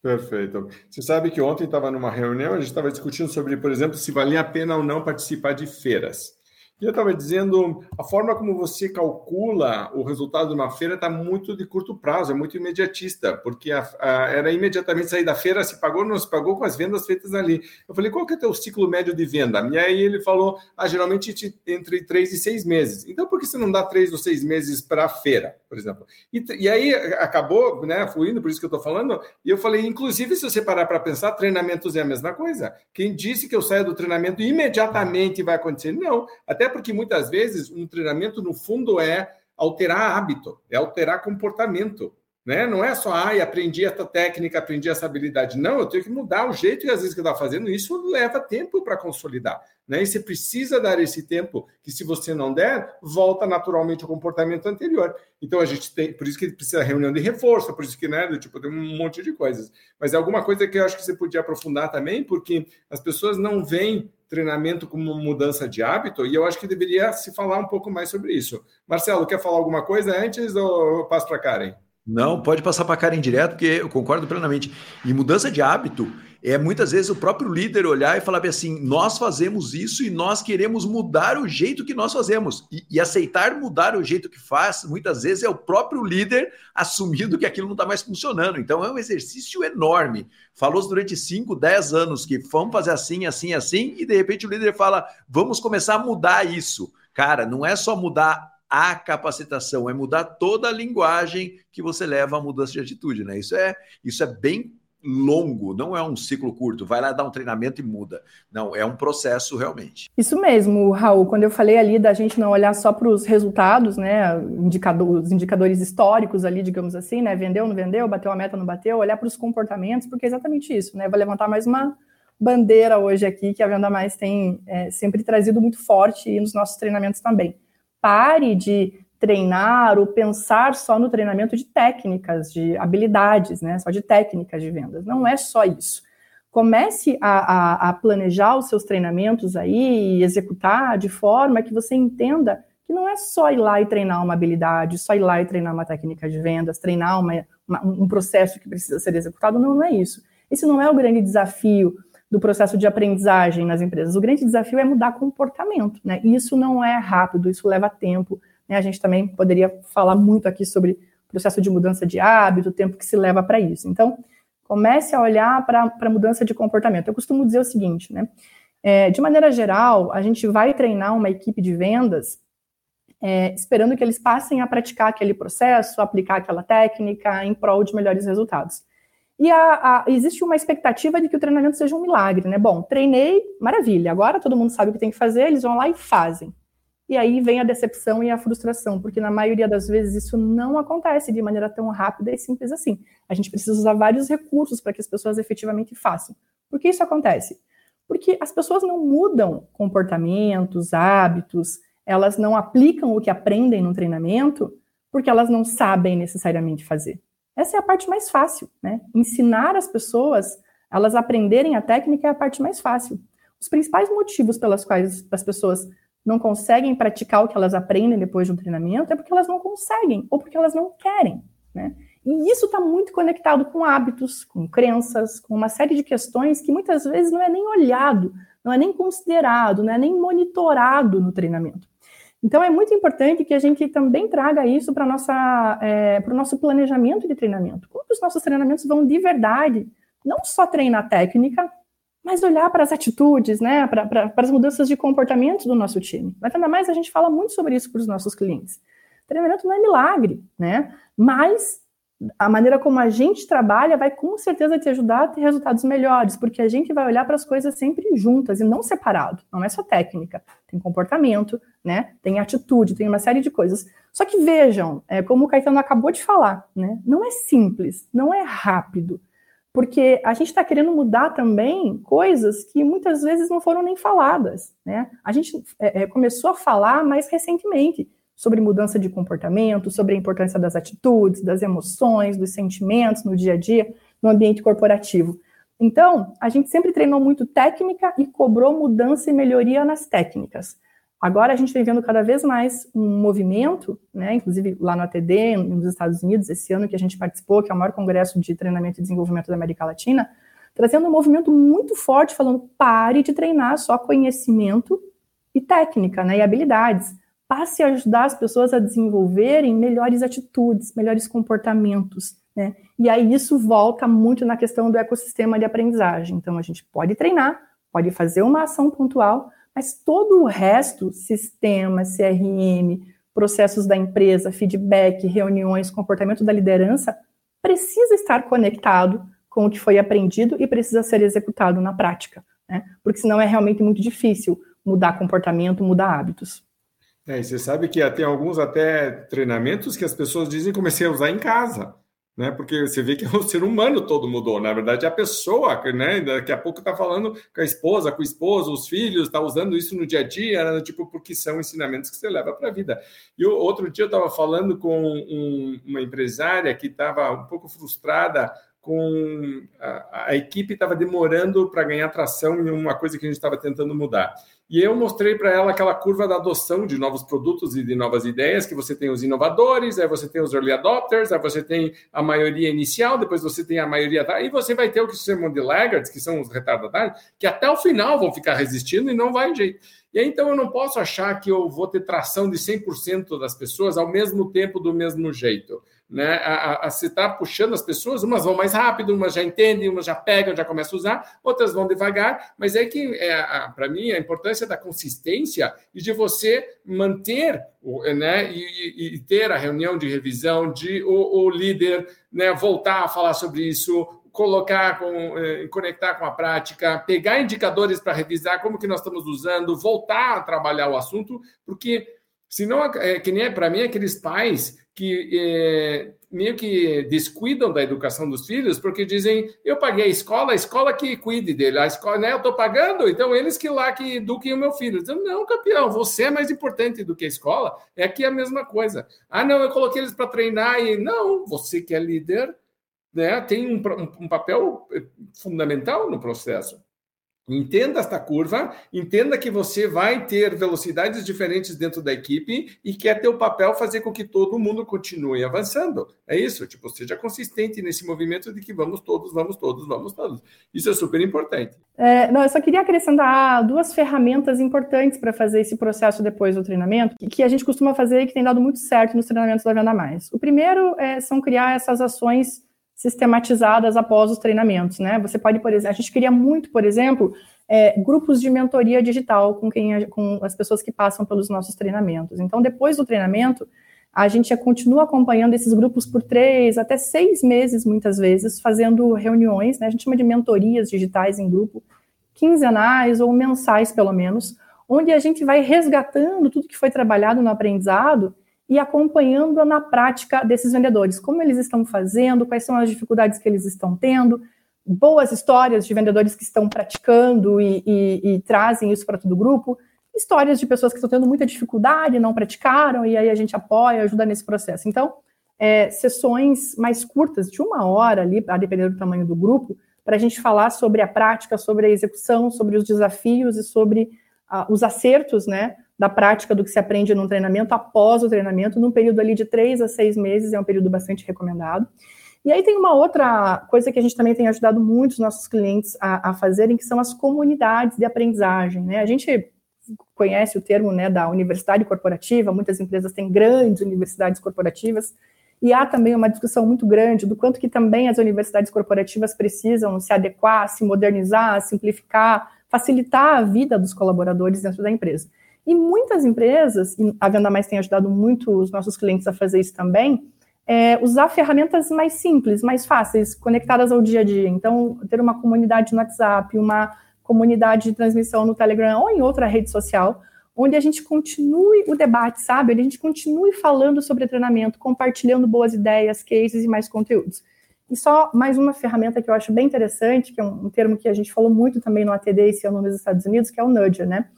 Perfeito. Você sabe que ontem estava numa reunião, a gente estava discutindo sobre, por exemplo, se valia a pena ou não participar de feiras. Eu estava dizendo, a forma como você calcula o resultado de uma feira está muito de curto prazo, é muito imediatista, porque a, a, era imediatamente sair da feira, se pagou, não se pagou com as vendas feitas ali. Eu falei, qual que é o teu ciclo médio de venda? E aí ele falou, ah, geralmente entre três e seis meses. Então, por que você não dá três ou seis meses para a feira, por exemplo? E, e, aí acabou, né, fluindo, por isso que eu estou falando, e eu falei, inclusive, se você parar para pensar, treinamentos é a mesma coisa. Quem disse que eu saio do treinamento imediatamente vai acontecer? Não, até porque muitas vezes um treinamento, no fundo, é alterar hábito, é alterar comportamento. Né? Não é só, ai, aprendi essa técnica, aprendi essa habilidade. Não, eu tenho que mudar o jeito que às vezes que eu estava fazendo. Isso leva tempo para consolidar. Né? E você precisa dar esse tempo, que se você não der, volta naturalmente ao comportamento anterior. Então a gente tem, por isso que precisa reunião de reforço, por isso que, né, tipo, tem um monte de coisas. Mas é alguma coisa que eu acho que você podia aprofundar também, porque as pessoas não veem treinamento como mudança de hábito, e eu acho que deveria se falar um pouco mais sobre isso. Marcelo, quer falar alguma coisa antes ou eu passo para Karen? Não, pode passar para Karen direto, porque eu concordo plenamente. E mudança de hábito é muitas vezes o próprio líder olhar e falar assim: nós fazemos isso e nós queremos mudar o jeito que nós fazemos. E, e aceitar mudar o jeito que faz, muitas vezes é o próprio líder assumindo que aquilo não está mais funcionando. Então é um exercício enorme. Falou durante 5, 10 anos que vamos fazer assim, assim, assim, e de repente o líder fala: vamos começar a mudar isso. Cara, não é só mudar a capacitação, é mudar toda a linguagem que você leva à mudança de atitude, né? Isso é, isso é bem longo, não é um ciclo curto, vai lá dar um treinamento e muda. Não, é um processo realmente. Isso mesmo, Raul, quando eu falei ali da gente não olhar só para os resultados, né, indicador, os indicadores históricos ali, digamos assim, né, vendeu, não vendeu, bateu a meta, não bateu, olhar para os comportamentos, porque é exatamente isso, né, vai levantar mais uma bandeira hoje aqui que a Venda Mais tem é, sempre trazido muito forte e nos nossos treinamentos também. Pare de treinar ou pensar só no treinamento de técnicas, de habilidades, né? Só de técnicas de vendas. Não é só isso. Comece a, a, a planejar os seus treinamentos aí e executar de forma que você entenda que não é só ir lá e treinar uma habilidade, só ir lá e treinar uma técnica de vendas, treinar uma, uma, um processo que precisa ser executado. Não, não é isso. Esse não é o grande desafio do processo de aprendizagem nas empresas. O grande desafio é mudar comportamento, né? Isso não é rápido, isso leva tempo, né? A gente também poderia falar muito aqui sobre processo de mudança de hábito, o tempo que se leva para isso. Então, comece a olhar para a mudança de comportamento. Eu costumo dizer o seguinte, né? É, de maneira geral, a gente vai treinar uma equipe de vendas é, esperando que eles passem a praticar aquele processo, aplicar aquela técnica em prol de melhores resultados. E a, a, existe uma expectativa de que o treinamento seja um milagre, né? Bom, treinei, maravilha, agora todo mundo sabe o que tem que fazer, eles vão lá e fazem. E aí vem a decepção e a frustração, porque na maioria das vezes isso não acontece de maneira tão rápida e simples assim. A gente precisa usar vários recursos para que as pessoas efetivamente façam. Por que isso acontece? Porque as pessoas não mudam comportamentos, hábitos, elas não aplicam o que aprendem no treinamento porque elas não sabem necessariamente fazer. Essa é a parte mais fácil, né? Ensinar as pessoas, elas aprenderem a técnica é a parte mais fácil. Os principais motivos pelas quais as pessoas não conseguem praticar o que elas aprendem depois de um treinamento é porque elas não conseguem ou porque elas não querem, né? E isso está muito conectado com hábitos, com crenças, com uma série de questões que muitas vezes não é nem olhado, não é nem considerado, não é nem monitorado no treinamento. Então, é muito importante que a gente também traga isso para é, o nosso planejamento de treinamento. Como que os nossos treinamentos vão de verdade, não só treinar técnica, mas olhar para as atitudes, né, para, para, as mudanças de comportamento do nosso time. Mas ainda mais a gente fala muito sobre isso para os nossos clientes. Treinamento não é milagre, né? Mas a maneira como a gente trabalha vai com certeza te ajudar a ter resultados melhores, porque a gente vai olhar para as coisas sempre juntas e não separado. Não é só técnica, tem comportamento, né? Tem atitude, tem uma série de coisas. Só que vejam, é, como o Caetano acabou de falar, né? Não é simples, não é rápido, porque a gente está querendo mudar também coisas que muitas vezes não foram nem faladas, né? A gente é, é, começou a falar mais recentemente sobre mudança de comportamento, sobre a importância das atitudes, das emoções, dos sentimentos no dia a dia, no ambiente corporativo. Então, a gente sempre treinou muito técnica e cobrou mudança e melhoria nas técnicas. Agora a gente vem vendo cada vez mais um movimento, né, inclusive lá no ATD, nos Estados Unidos, esse ano que a gente participou, que é o maior congresso de treinamento e desenvolvimento da América Latina, trazendo um movimento muito forte, falando pare de treinar só conhecimento e técnica, né, e habilidades passe a ajudar as pessoas a desenvolverem melhores atitudes, melhores comportamentos, né? E aí isso volta muito na questão do ecossistema de aprendizagem. Então a gente pode treinar, pode fazer uma ação pontual, mas todo o resto, sistema, CRM, processos da empresa, feedback, reuniões, comportamento da liderança, precisa estar conectado com o que foi aprendido e precisa ser executado na prática, né? Porque senão é realmente muito difícil mudar comportamento, mudar hábitos. É, e você sabe que tem alguns até treinamentos que as pessoas dizem comecei a usar em casa, né? Porque você vê que <laughs> o ser humano todo mudou. Na verdade, a pessoa, né? Daqui a pouco está falando com a esposa, com o esposo, os filhos, está usando isso no dia a dia, né? tipo, porque são ensinamentos que você leva para a vida. E outro dia eu estava falando com um, uma empresária que estava um pouco frustrada com a, a equipe estava demorando para ganhar tração em uma coisa que a gente estava tentando mudar. E eu mostrei para ela aquela curva da adoção de novos produtos e de novas ideias, que você tem os inovadores, aí você tem os early adopters, aí você tem a maioria inicial, depois você tem a maioria... E você vai ter o que se chamam de laggards, que são os retardatários, que até o final vão ficar resistindo e não vai jeito. E aí, então, eu não posso achar que eu vou ter tração de 100% das pessoas ao mesmo tempo, do mesmo jeito né? A, a, você está puxando as pessoas, umas vão mais rápido, umas já entendem, umas já pegam, já começam a usar, outras vão devagar, mas é que, é, para mim, a importância da consistência e de você manter né, e, e, ter a reunião de revisão, de o, o líder né, voltar a falar sobre isso, colocar com eh, conectar com a prática, pegar indicadores para revisar como que nós estamos usando, voltar a trabalhar o assunto, porque senão é que nem é, para mim aqueles pais que é, meio que descuidam da educação dos filhos, porque dizem, eu paguei a escola, a escola que cuide dele, a escola, né, eu estou pagando, então eles que lá que eduquem o meu filho. Dizem, não, campeão, você é mais importante do que a escola, é aqui a mesma coisa. Ah, não, eu coloquei eles para treinar e não, você que é líder, né, tem um, um, um papel eh, fundamental no processo. Entenda esta curva, entenda que você vai ter velocidades diferentes dentro da equipe e que é teu papel fazer com que todo mundo continue avançando. É isso, tipo, seja consistente nesse movimento de que vamos todos, vamos todos, vamos todos. Isso é super importante. É, não, eu só queria acrescentar duas ferramentas importantes para fazer esse processo depois do treinamento, que a gente costuma fazer e que tem dado muito certo nos treinamentos da Venda Mais. O primeiro é, são criar essas ações sistematizadas após os treinamentos, né? Você pode, por exemplo, a gente queria muito, por exemplo, é, grupos de mentoria digital com quem com as pessoas que passam pelos nossos treinamentos. Então, depois do treinamento, a gente continua acompanhando esses grupos por três até seis meses, muitas vezes, fazendo reuniões, né? A gente chama de mentorias digitais em grupo, quinzenais ou mensais, pelo menos, onde a gente vai resgatando tudo que foi trabalhado no aprendizado e acompanhando na prática desses vendedores, como eles estão fazendo, quais são as dificuldades que eles estão tendo, boas histórias de vendedores que estão praticando e, e, e trazem isso para todo o grupo, histórias de pessoas que estão tendo muita dificuldade, não praticaram, e aí a gente apoia, ajuda nesse processo. Então, é, sessões mais curtas, de uma hora ali, a depender do tamanho do grupo, para a gente falar sobre a prática, sobre a execução, sobre os desafios e sobre uh, os acertos, né, da prática do que se aprende num treinamento após o treinamento, num período ali de três a seis meses, é um período bastante recomendado. E aí tem uma outra coisa que a gente também tem ajudado muito os nossos clientes a, a fazerem, que são as comunidades de aprendizagem, né? A gente conhece o termo né, da universidade corporativa, muitas empresas têm grandes universidades corporativas, e há também uma discussão muito grande do quanto que também as universidades corporativas precisam se adequar, se modernizar, simplificar, facilitar a vida dos colaboradores dentro da empresa. E muitas empresas, e a Venda Mais tem ajudado muito os nossos clientes a fazer isso também, é, usar ferramentas mais simples, mais fáceis, conectadas ao dia a dia. Então, ter uma comunidade no WhatsApp, uma comunidade de transmissão no Telegram ou em outra rede social, onde a gente continue o debate, sabe? Onde a gente continue falando sobre treinamento, compartilhando boas ideias, cases e mais conteúdos. E só mais uma ferramenta que eu acho bem interessante, que é um, termo que a gente falou muito também no ATD esse ano nos Estados Unidos, que é o nudger, né?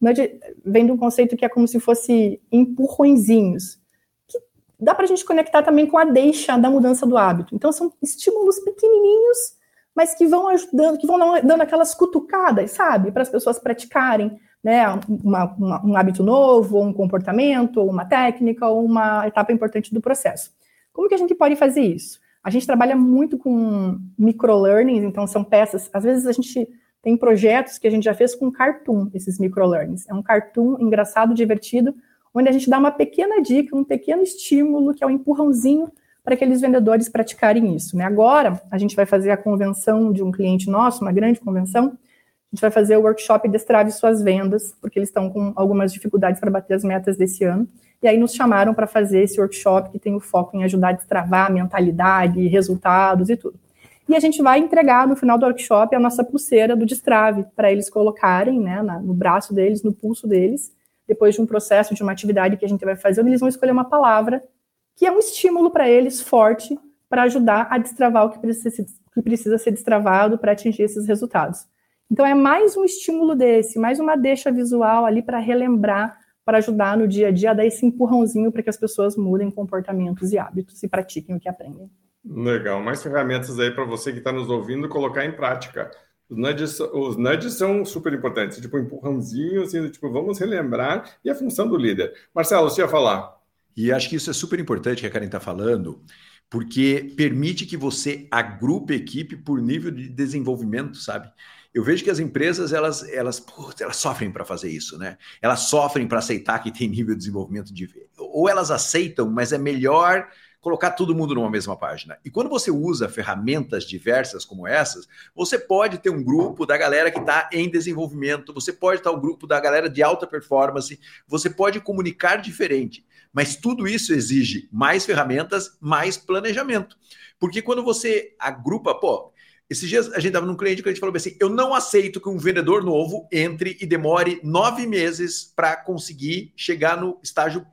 Nudger vem de um conceito que é como se fosse empurrõezinhos, que dá para a gente conectar também com a deixa da mudança do hábito. Então, são estímulos pequenininhos mas que vão ajudando, que vão dando aquelas cutucadas, sabe, para as pessoas praticarem né, uma, uma, um hábito novo, ou um comportamento, ou uma técnica, ou uma etapa importante do processo. Como que a gente pode fazer isso? A gente trabalha muito com microlearnings, então são peças, às vezes a gente tem projetos que a gente já fez com cartoon, esses microlearnings. É um cartoon engraçado, divertido, onde a gente dá uma pequena dica, um pequeno estímulo, que é um empurrãozinho para aqueles vendedores praticarem isso. Né? Agora, a gente vai fazer a convenção de um cliente nosso, uma grande convenção, a gente vai fazer o workshop Destrave Suas Vendas, porque eles estão com algumas dificuldades para bater as metas desse ano. E aí nos chamaram para fazer esse workshop que tem o foco em ajudar a destravar a mentalidade, resultados e tudo. E a gente vai entregar no final do workshop a nossa pulseira do destrave para eles colocarem né, na, no braço deles, no pulso deles, depois de um processo, de uma atividade que a gente vai fazer, eles vão escolher uma palavra que é um estímulo para eles forte para ajudar a destravar o que precisa, que precisa ser destravado para atingir esses resultados. Então, é mais um estímulo desse, mais uma deixa visual ali para relembrar, para ajudar no dia a dia, a dar esse empurrãozinho para que as pessoas mudem comportamentos e hábitos e pratiquem o que aprendem. Legal, mais ferramentas aí para você que está nos ouvindo colocar em prática. Os nudges, os nudges são super importantes, tipo empurrãozinho, assim, tipo, vamos relembrar, e a função do líder. Marcelo, você ia falar? E acho que isso é super importante que a Karen está falando, porque permite que você agrupe equipe por nível de desenvolvimento, sabe? Eu vejo que as empresas elas elas, putz, elas sofrem para fazer isso, né? Elas sofrem para aceitar que tem nível de desenvolvimento de ou elas aceitam, mas é melhor colocar todo mundo numa mesma página. E quando você usa ferramentas diversas como essas, você pode ter um grupo da galera que está em desenvolvimento, você pode estar o um grupo da galera de alta performance, você pode comunicar diferente. Mas tudo isso exige mais ferramentas, mais planejamento. Porque quando você agrupa, pô, esses dias a gente estava num cliente que a gente falou assim: eu não aceito que um vendedor novo entre e demore nove meses para conseguir chegar no estágio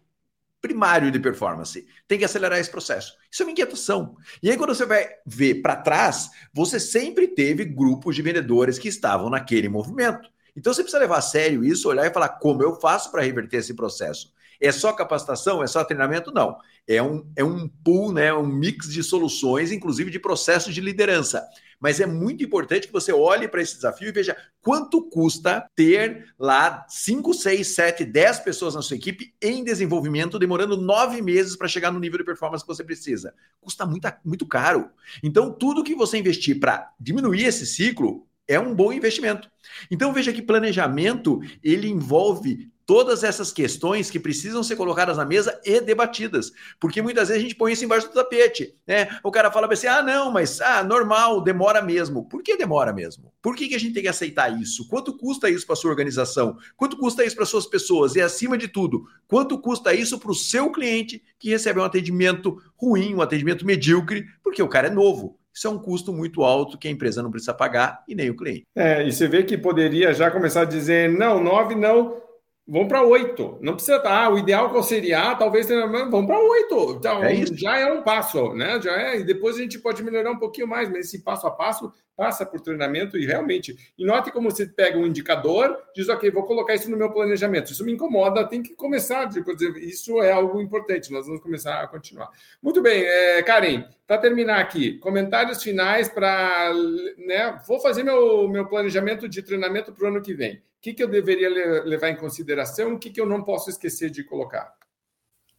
primário de performance. Tem que acelerar esse processo. Isso é uma inquietação. E aí, quando você vai ver para trás, você sempre teve grupos de vendedores que estavam naquele movimento. Então você precisa levar a sério isso, olhar e falar como eu faço para reverter esse processo. É só capacitação? É só treinamento? Não. É um, é um pool, né, um mix de soluções, inclusive de processos de liderança. Mas é muito importante que você olhe para esse desafio e veja quanto custa ter lá 5, 6, 7, 10 pessoas na sua equipe em desenvolvimento, demorando nove meses para chegar no nível de performance que você precisa. Custa muito, muito caro. Então, tudo que você investir para diminuir esse ciclo é um bom investimento. Então veja que planejamento ele envolve todas essas questões que precisam ser colocadas na mesa e debatidas. Porque muitas vezes a gente põe isso embaixo do tapete. Né? O cara fala assim: ah, não, mas ah, normal, demora mesmo. Por que demora mesmo? Por que, que a gente tem que aceitar isso? Quanto custa isso para sua organização? Quanto custa isso para suas pessoas? E acima de tudo, quanto custa isso para o seu cliente que recebe um atendimento ruim, um atendimento medíocre, porque o cara é novo? Isso é um custo muito alto que a empresa não precisa pagar e nem o cliente. É, e você vê que poderia já começar a dizer: não, nove não, Vamos para oito. Não precisa. Ah, o ideal qual seria? Ah, talvez. Vamos para oito. Então, é já é um passo, né? Já é. E depois a gente pode melhorar um pouquinho mais, mas esse passo a passo passa por treinamento e realmente. E note como você pega um indicador, diz, ok, vou colocar isso no meu planejamento. Isso me incomoda, tem que começar. Tipo, isso é algo importante. Nós vamos começar a continuar. Muito bem, é, Karen, para terminar aqui, comentários finais para. Né, vou fazer meu, meu planejamento de treinamento para o ano que vem que, que eu deveria levar em consideração, o que, que eu não posso esquecer de colocar?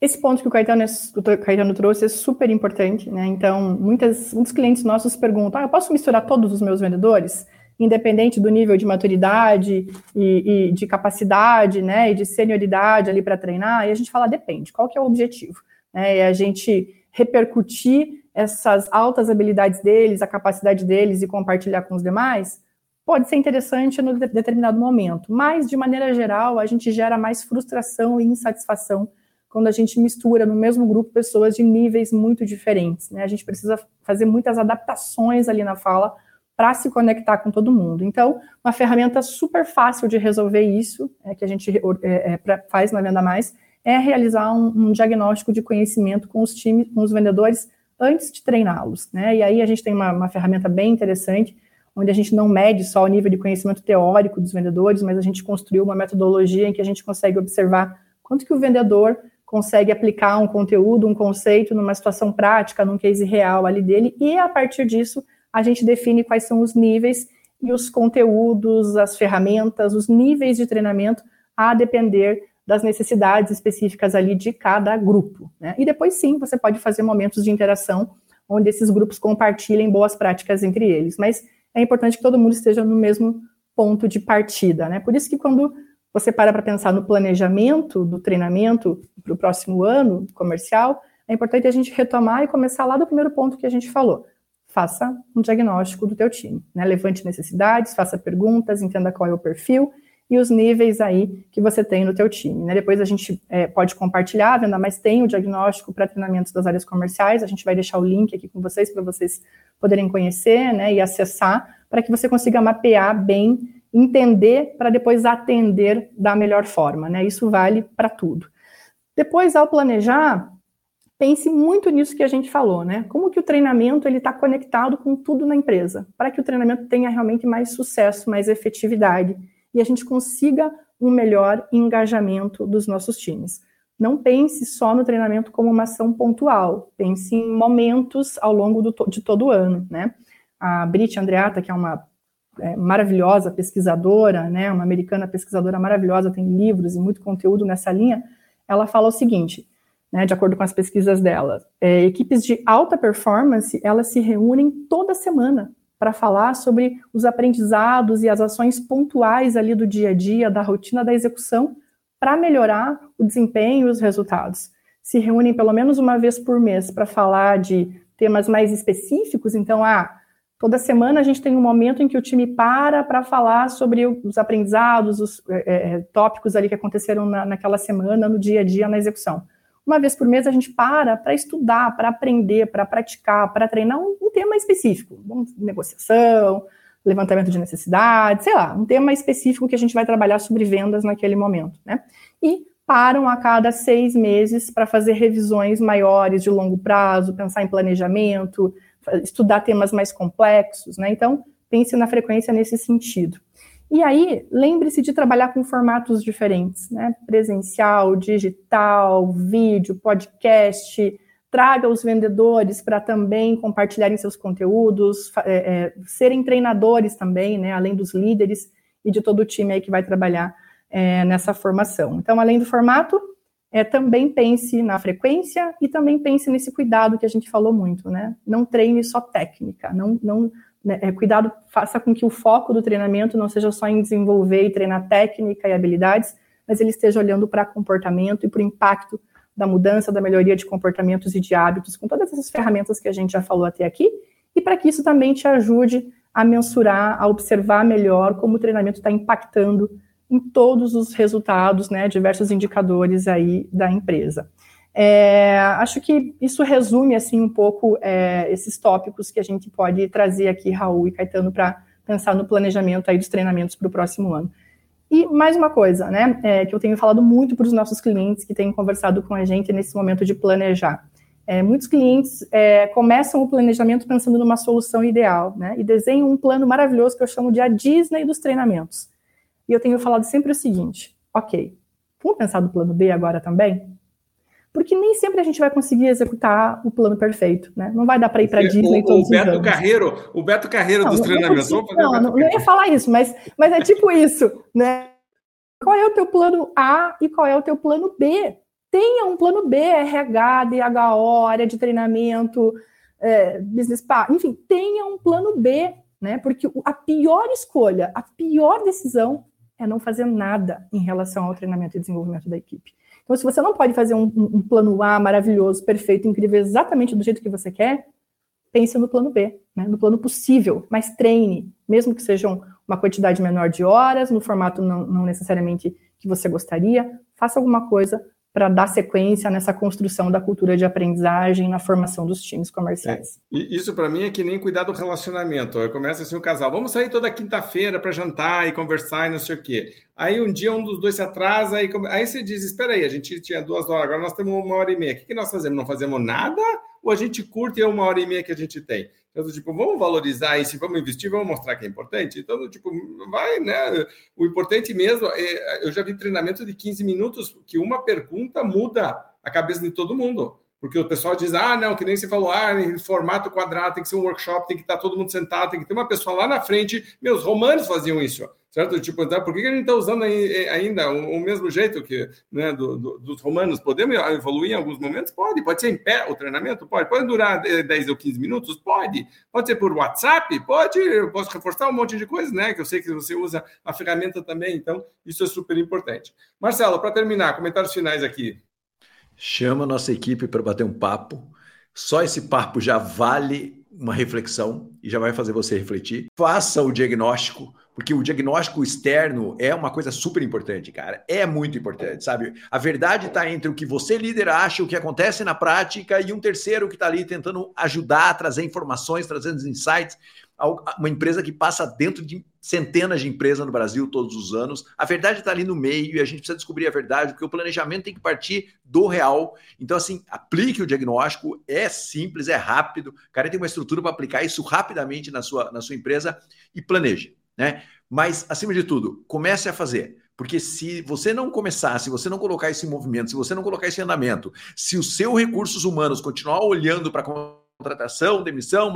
Esse ponto que o Caetano, o Caetano trouxe é super importante, né? Então, muitas, muitos clientes nossos perguntam: ah, eu posso misturar todos os meus vendedores, independente do nível de maturidade e, e de capacidade, né? E de senioridade ali para treinar? E a gente fala: depende, qual que é o objetivo? É a gente repercutir essas altas habilidades deles, a capacidade deles e compartilhar com os demais? Pode ser interessante no de determinado momento, mas de maneira geral a gente gera mais frustração e insatisfação quando a gente mistura no mesmo grupo pessoas de níveis muito diferentes. Né? A gente precisa fazer muitas adaptações ali na fala para se conectar com todo mundo. Então, uma ferramenta super fácil de resolver isso, é, que a gente é, é, faz na Venda Mais, é realizar um, um, diagnóstico de conhecimento com os times, com os vendedores antes de treiná-los. Né? E aí a gente tem uma, uma ferramenta bem interessante onde a gente não mede só o nível de conhecimento teórico dos vendedores, mas a gente construiu uma metodologia em que a gente consegue observar quanto que o vendedor consegue aplicar um conteúdo, um conceito numa situação prática, num case real ali dele, e a partir disso a gente define quais são os níveis e os conteúdos, as ferramentas, os níveis de treinamento a depender das necessidades específicas ali de cada grupo. Né? E depois sim, você pode fazer momentos de interação onde esses grupos compartilhem boas práticas entre eles. Mas é importante que todo mundo esteja no mesmo ponto de partida, né? Por isso que quando você para para pensar no planejamento do treinamento para o próximo ano comercial, é importante a gente retomar e começar lá do primeiro ponto que a gente falou. Faça um diagnóstico do teu time, né? Levante necessidades, faça perguntas, entenda qual é o perfil e os níveis aí que você tem no teu time. Né? Depois a gente é, pode compartilhar, venda, mas tem o diagnóstico para treinamentos das áreas comerciais, a gente vai deixar o link aqui com vocês para vocês poderem conhecer né, e acessar, para que você consiga mapear bem, entender, para depois atender da melhor forma. Né? Isso vale para tudo. Depois, ao planejar, pense muito nisso que a gente falou, né? Como que o treinamento ele está conectado com tudo na empresa, para que o treinamento tenha realmente mais sucesso, mais efetividade e a gente consiga um melhor engajamento dos nossos times. Não pense só no treinamento como uma ação pontual, pense em momentos ao longo do, de todo o ano, né? A Brit Andreata, que é uma é, maravilhosa pesquisadora, né, uma americana pesquisadora maravilhosa, tem livros e muito conteúdo nessa linha, ela fala o seguinte, né, de acordo com as pesquisas dela, é, equipes de alta performance, elas se reúnem toda semana para falar sobre os aprendizados e as ações pontuais ali do dia a dia, da rotina da execução, para melhorar o desempenho e os resultados. Se reúnem pelo menos uma vez por mês para falar de temas mais específicos, então, ah, toda semana a gente tem um momento em que o time para para falar sobre os aprendizados, os é, tópicos ali que aconteceram na, naquela semana, no dia a dia, na execução. Uma vez por mês a gente para para estudar, para aprender, para praticar, para treinar um, um tema específico, negociação, levantamento de necessidades, sei lá, um tema específico que a gente vai trabalhar sobre vendas naquele momento, né? E param a cada seis meses para fazer revisões maiores de longo prazo, pensar em planejamento, estudar temas mais complexos, né? Então, pense na frequência nesse sentido. E aí, lembre-se de trabalhar com formatos diferentes, né? Presencial, digital, vídeo, podcast, traga os vendedores para também compartilharem seus conteúdos, é, é, serem treinadores também, né, além dos líderes e de todo o time aí que vai trabalhar é, nessa formação. Então, além do formato, é, também pense na frequência e também pense nesse cuidado que a gente falou muito, né? Não treine só técnica, não, não né, é, cuidado, faça com que o foco do treinamento não seja só em desenvolver e treinar técnica e habilidades, mas ele esteja olhando para comportamento e para o impacto da mudança, da melhoria de comportamentos e de hábitos, com todas essas ferramentas que a gente já falou até aqui, e para que isso também te ajude a mensurar, a observar melhor como o treinamento está impactando em todos os resultados, né, diversos indicadores aí da empresa. É, acho que isso resume assim um pouco é, esses tópicos que a gente pode trazer aqui, Raul e Caetano, para pensar no planejamento aí dos treinamentos para o próximo ano. E mais uma coisa, né, é, que eu tenho falado muito para os nossos clientes que têm conversado com a gente nesse momento de planejar. É, muitos clientes é, começam o planejamento pensando numa solução ideal, né, e desenham um plano maravilhoso que eu chamo de a Disney dos treinamentos. E eu tenho falado sempre o seguinte: ok, vamos pensar no plano B agora também? Porque nem sempre a gente vai conseguir executar o plano perfeito, né? Não vai dar para ir para Disney o, todos o Beto os Carreiro, o Beto Carreiro não, dos não treinamentos. Não, não, não, não ia falar isso, mas, mas é tipo isso, né? Qual é o teu plano A e qual é o teu plano B? Tenha um plano B, RH, DHO, área de treinamento, é, business partner, enfim, tenha um plano B, né? Porque a pior escolha, a pior decisão é não fazer nada em relação ao treinamento e desenvolvimento da equipe. Então, se você não pode fazer um, um, plano A maravilhoso, perfeito, incrível, exatamente do jeito que você quer, pense no plano B, né? no plano possível, mas treine, mesmo que sejam uma quantidade menor de horas, no formato não, não necessariamente que você gostaria, faça alguma coisa para dar sequência nessa construção da cultura de aprendizagem na formação dos times comerciais. É. Isso para mim é que nem cuidar do relacionamento. Eu começo assim o casal, vamos sair toda quinta-feira para jantar e conversar e não sei o quê. Aí um dia um dos dois se atrasa e aí você diz, espera aí, a gente tinha duas horas, agora nós temos uma hora e meia. O que, que nós fazemos? Não fazemos nada ou a gente curte uma hora e meia que a gente tem? Então, tipo, vamos valorizar isso, vamos investir, vamos mostrar que é importante. Então, tipo, vai, né? O importante mesmo, é, eu já vi treinamento de 15 minutos que uma pergunta muda a cabeça de todo mundo. Porque o pessoal diz, ah, não, que nem você falou, ah, em formato quadrado, tem que ser um workshop, tem que estar todo mundo sentado, tem que ter uma pessoa lá na frente. Meus romanos faziam isso, certo? Tipo, então, por que a gente está usando ainda o, mesmo jeito que né, do, do, dos romanos? Podemos evoluir em alguns momentos? Pode. Pode ser em pé o treinamento? Pode. Pode durar 10 ou 15 minutos? Pode. Pode ser por WhatsApp? Pode. Eu posso reforçar um monte de coisas, né? Que eu sei que você usa a ferramenta também, então isso é super importante. Marcelo, para terminar, comentários finais aqui. Chama a nossa equipe para bater um papo. Só esse papo já vale uma reflexão e já vai fazer você refletir. Faça o diagnóstico, porque o diagnóstico externo é uma coisa super importante, cara. É muito importante, sabe? A verdade está entre o que você, líder, acha, o que acontece na prática, e um terceiro que está ali tentando ajudar trazer informações, trazendo insights uma empresa que passa dentro de centenas de empresas no Brasil todos os anos. A verdade está ali no meio e a gente precisa descobrir a verdade, porque o planejamento tem que partir do real. Então, assim, aplique o diagnóstico, é simples, é rápido. O cara tem uma estrutura para aplicar isso rapidamente na sua, na sua empresa e planeje, né? Mas, acima de tudo, comece a fazer. Porque se você não começar, se você não colocar esse movimento, se você não colocar esse andamento, se os seus recursos humanos continuar olhando para contratação, demissão,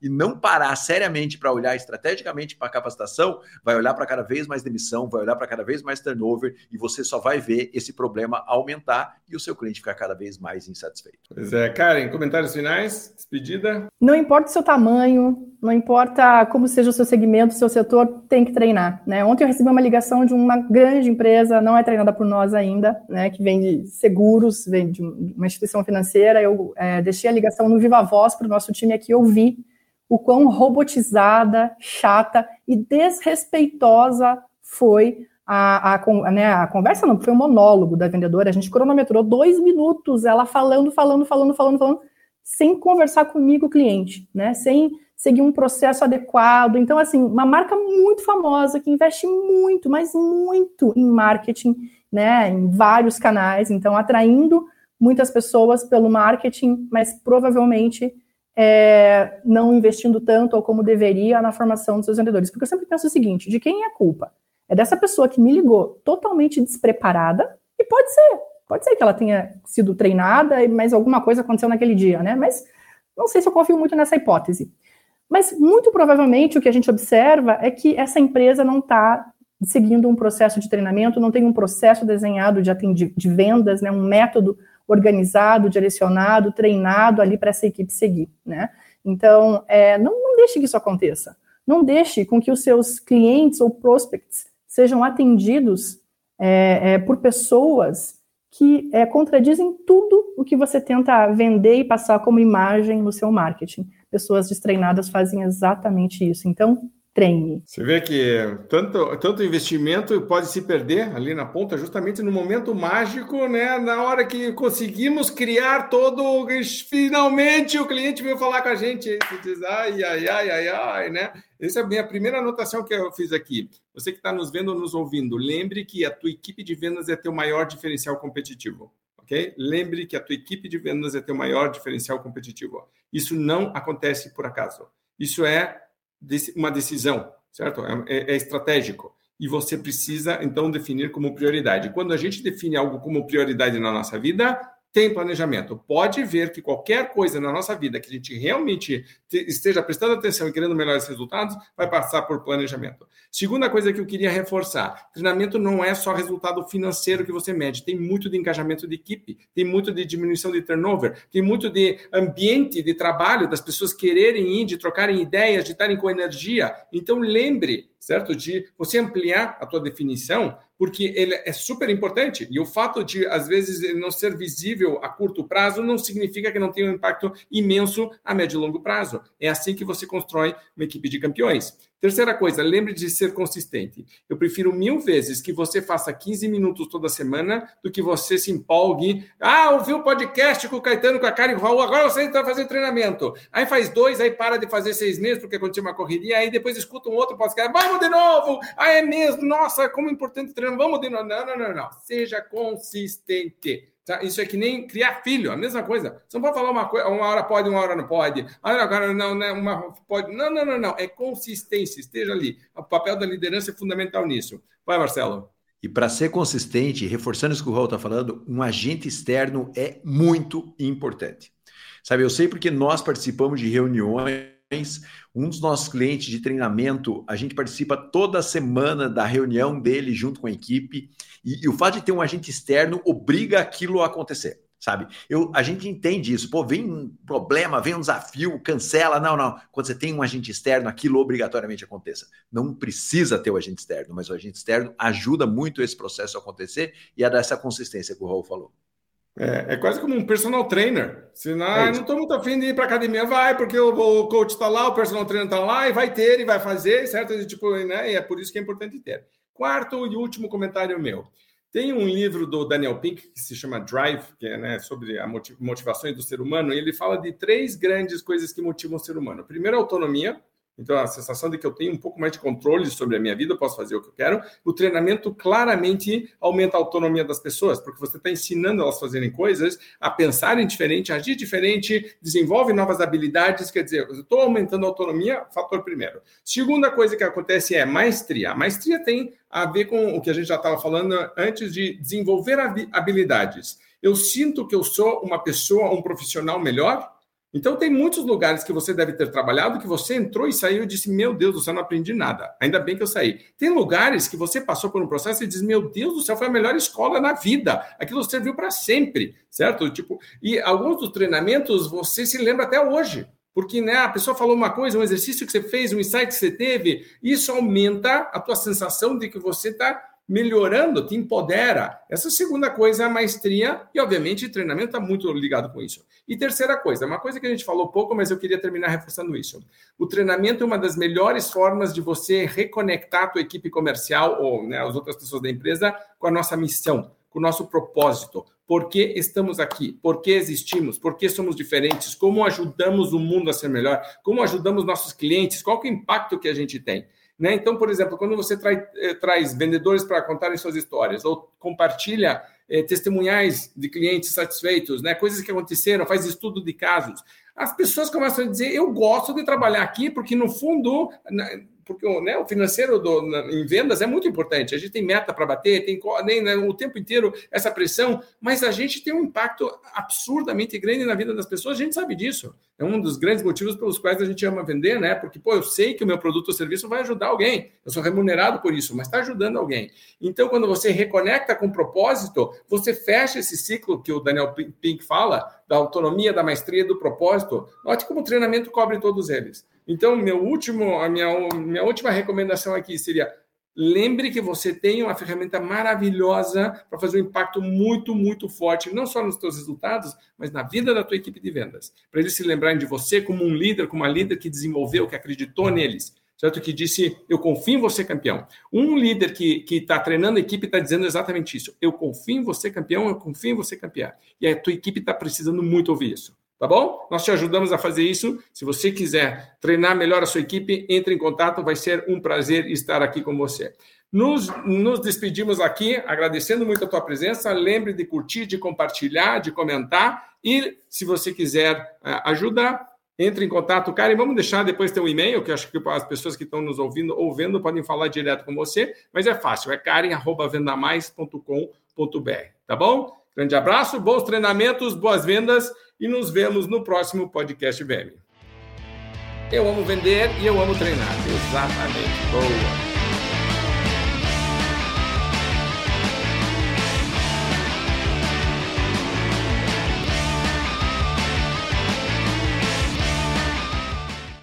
e não parar seriamente para olhar estrategicamente para a capacitação, vai olhar para cada vez mais demissão, vai olhar para cada vez mais turnover e você só vai ver esse problema aumentar e o seu cliente ficar cada vez mais insatisfeito. Pois é, Karen, comentários finais, despedida? Não importa o seu tamanho, não importa como seja o seu segmento, o seu setor, tem que treinar. Né? Ontem eu recebi uma ligação de uma grande empresa, não é treinada por nós ainda, né, que vende seguros, vem de uma instituição financeira. Eu é, deixei a ligação no viva voz para o nosso time aqui ouvir o quão robotizada, chata e desrespeitosa foi a, a, né, a conversa, não, foi um monólogo da vendedora. A gente cronometrou dois minutos, ela falando, falando, falando, falando, falando, sem conversar comigo, cliente, né? Sem seguir um processo adequado. Então, assim, uma marca muito famosa que investe muito, mas muito em marketing, né? Em vários canais, então atraindo muitas pessoas pelo marketing, mas provavelmente é, não investindo tanto ou como deveria na formação dos seus vendedores. Porque eu sempre penso o seguinte: de quem é a culpa? É dessa pessoa que me ligou totalmente despreparada, e pode ser, pode ser que ela tenha sido treinada, mas alguma coisa aconteceu naquele dia, né? Mas não sei se eu confio muito nessa hipótese. Mas muito provavelmente o que a gente observa é que essa empresa não está seguindo um processo de treinamento, não tem um processo desenhado de, de vendas, né, um método organizado, direcionado, treinado ali para essa equipe seguir, né? Então, é, não, não deixe que isso aconteça. Não deixe com que os seus clientes ou prospects sejam atendidos é, é, por pessoas que é, contradizem tudo o que você tenta vender e passar como imagem no seu marketing. Pessoas destreinadas fazem exatamente isso. Então, treine. Você vê que tanto, tanto investimento pode se perder ali na ponta, justamente no momento mágico, né? Na hora que conseguimos criar todo. Finalmente o cliente veio falar com a gente. E diz, ai, ai, ai, ai, ai, né? Essa é a minha primeira anotação que eu fiz aqui. Você que está nos vendo ou nos ouvindo, lembre que a tua equipe de vendas é teu maior diferencial competitivo. Ok? Lembre que a tua equipe de vendas é teu maior diferencial competitivo. Isso não acontece por acaso. Isso é uma decisão, certo? É, é, é estratégico. E você precisa, então, definir como prioridade. Quando a gente define algo como prioridade na nossa vida, tem planejamento. Pode ver que qualquer coisa na nossa vida que a gente realmente esteja prestando atenção e querendo melhores resultados, vai passar por planejamento. Segunda coisa que eu queria reforçar: treinamento não é só resultado financeiro que você mede, tem muito de engajamento de equipe, tem muito de diminuição de turnover, tem muito de ambiente de trabalho, das pessoas quererem ir, de trocarem ideias, de estarem com energia. Então lembre, certo? De você ampliar a tua definição porque ele é super importante. E o fato de, às vezes, ele não ser visível a curto prazo não significa que não tenha um impacto imenso a médio e longo prazo. É assim que você constrói uma equipe de campeões. Terceira coisa, lembre de ser consistente. Eu prefiro mil vezes que você faça 15 minutos toda semana do que você se empolgue. Ah, ouviu o podcast com o Caetano, com a Karen Raul, agora você está fazendo treinamento. Aí faz dois, aí para de fazer seis meses porque aconteceu uma correria, aí depois escuta um outro podcast. Vamos de novo! Ah, é mesmo? Nossa, como é importante treinar. Vamos de novo. Não, não, não, não. Seja consistente. Tá? Isso é que nem criar filho, a mesma coisa. Você não pode falar uma coisa, uma hora pode, uma hora não pode. Ah, agora não, não, uma pode. Não, não, não, não. É consistência, esteja ali. O papel da liderança é fundamental nisso. Vai, Marcelo. E para ser consistente, reforçando isso que o Raul está falando, um agente externo é muito importante. Sabe, eu sei porque nós participamos de reuniões um dos nossos clientes de treinamento, a gente participa toda semana da reunião dele junto com a equipe, e, e o fato de ter um agente externo obriga aquilo a acontecer sabe? Eu, a gente entende isso. Pô, vem um problema, vem um desafio, cancela. Não, não. Quando você tem um agente externo, aquilo obrigatoriamente aconteça. Não precisa ter o agente externo, mas o agente externo ajuda muito esse processo a acontecer e a dar essa consistência que o Raul falou. É, é, quase como um personal trainer. Se não, é não estou muito afim de ir para academia, vai, porque o, o coach está lá, o personal trainer está lá, e vai ter, e vai fazer, certo? E, tipo, né? e é por isso que é importante ter. Quarto e último comentário meu. Tem um livro do Daniel Pink que se chama Drive, que é né, sobre a motivações do ser humano, e ele fala de três grandes coisas que motivam o ser humano. Primeiro, a autonomia, então, a sensação de que eu tenho um pouco mais de controle sobre a minha vida, eu posso fazer o que eu quero. O treinamento claramente aumenta a autonomia das pessoas, porque você está ensinando elas a fazerem coisas, a pensarem diferente, a agir diferente, desenvolve novas habilidades. Quer dizer, eu estou aumentando a autonomia, fator primeiro. Segunda coisa que acontece é maestria. A maestria tem a ver com o que a gente já estava falando antes de desenvolver habilidades. Eu sinto que eu sou uma pessoa, um profissional melhor então, tem muitos lugares que você deve ter trabalhado que você entrou e saiu e disse: Meu Deus do céu, não aprendi nada. Ainda bem que eu saí. Tem lugares que você passou por um processo e diz: Meu Deus do céu, foi a melhor escola na vida. Aquilo serviu para sempre, certo? Tipo, e alguns dos treinamentos você se lembra até hoje. Porque né, a pessoa falou uma coisa, um exercício que você fez, um insight que você teve, isso aumenta a tua sensação de que você está melhorando, te empodera. Essa segunda coisa é a maestria e, obviamente, treinamento está muito ligado com isso. E terceira coisa, uma coisa que a gente falou pouco, mas eu queria terminar reforçando isso. O treinamento é uma das melhores formas de você reconectar a tua equipe comercial ou né, as outras pessoas da empresa com a nossa missão, com o nosso propósito. Por que estamos aqui? Por que existimos? Por que somos diferentes? Como ajudamos o mundo a ser melhor? Como ajudamos nossos clientes? Qual é o impacto que a gente tem? Né? Então, por exemplo, quando você trai, eh, traz vendedores para contarem suas histórias ou compartilha eh, testemunhais de clientes satisfeitos, né? coisas que aconteceram, faz estudo de casos, as pessoas começam a dizer: Eu gosto de trabalhar aqui porque, no fundo, porque né, o financeiro do, na, em vendas é muito importante. A gente tem meta para bater, tem nem, né, o tempo inteiro essa pressão, mas a gente tem um impacto absurdamente grande na vida das pessoas, a gente sabe disso. É um dos grandes motivos pelos quais a gente ama vender, né? Porque, pô, eu sei que o meu produto ou serviço vai ajudar alguém. Eu sou remunerado por isso, mas está ajudando alguém. Então, quando você reconecta com propósito, você fecha esse ciclo que o Daniel Pink fala, da autonomia, da maestria, do propósito. Note como o treinamento cobre todos eles. Então, meu último, a minha, minha última recomendação aqui seria lembre que você tem uma ferramenta maravilhosa para fazer um impacto muito, muito forte, não só nos seus resultados, mas na vida da tua equipe de vendas. Para eles se lembrarem de você como um líder, como uma líder que desenvolveu, que acreditou neles certo? Que disse, eu confio em você, campeão. Um líder que está treinando a equipe está dizendo exatamente isso. Eu confio em você, campeão, eu confio em você, campeão. E a tua equipe está precisando muito ouvir isso. Tá bom? Nós te ajudamos a fazer isso. Se você quiser treinar melhor a sua equipe, entre em contato. Vai ser um prazer estar aqui com você. Nos, nos despedimos aqui, agradecendo muito a tua presença. Lembre de curtir, de compartilhar, de comentar. E se você quiser uh, ajudar, entre em contato, Karen. Vamos deixar depois ter um e-mail, que acho que as pessoas que estão nos ouvindo ou vendo podem falar direto com você, mas é fácil, é karen.vendamais.com.br, tá bom? Grande abraço, bons treinamentos, boas vendas e nos vemos no próximo podcast VM. Eu amo vender e eu amo treinar. Exatamente. Boa.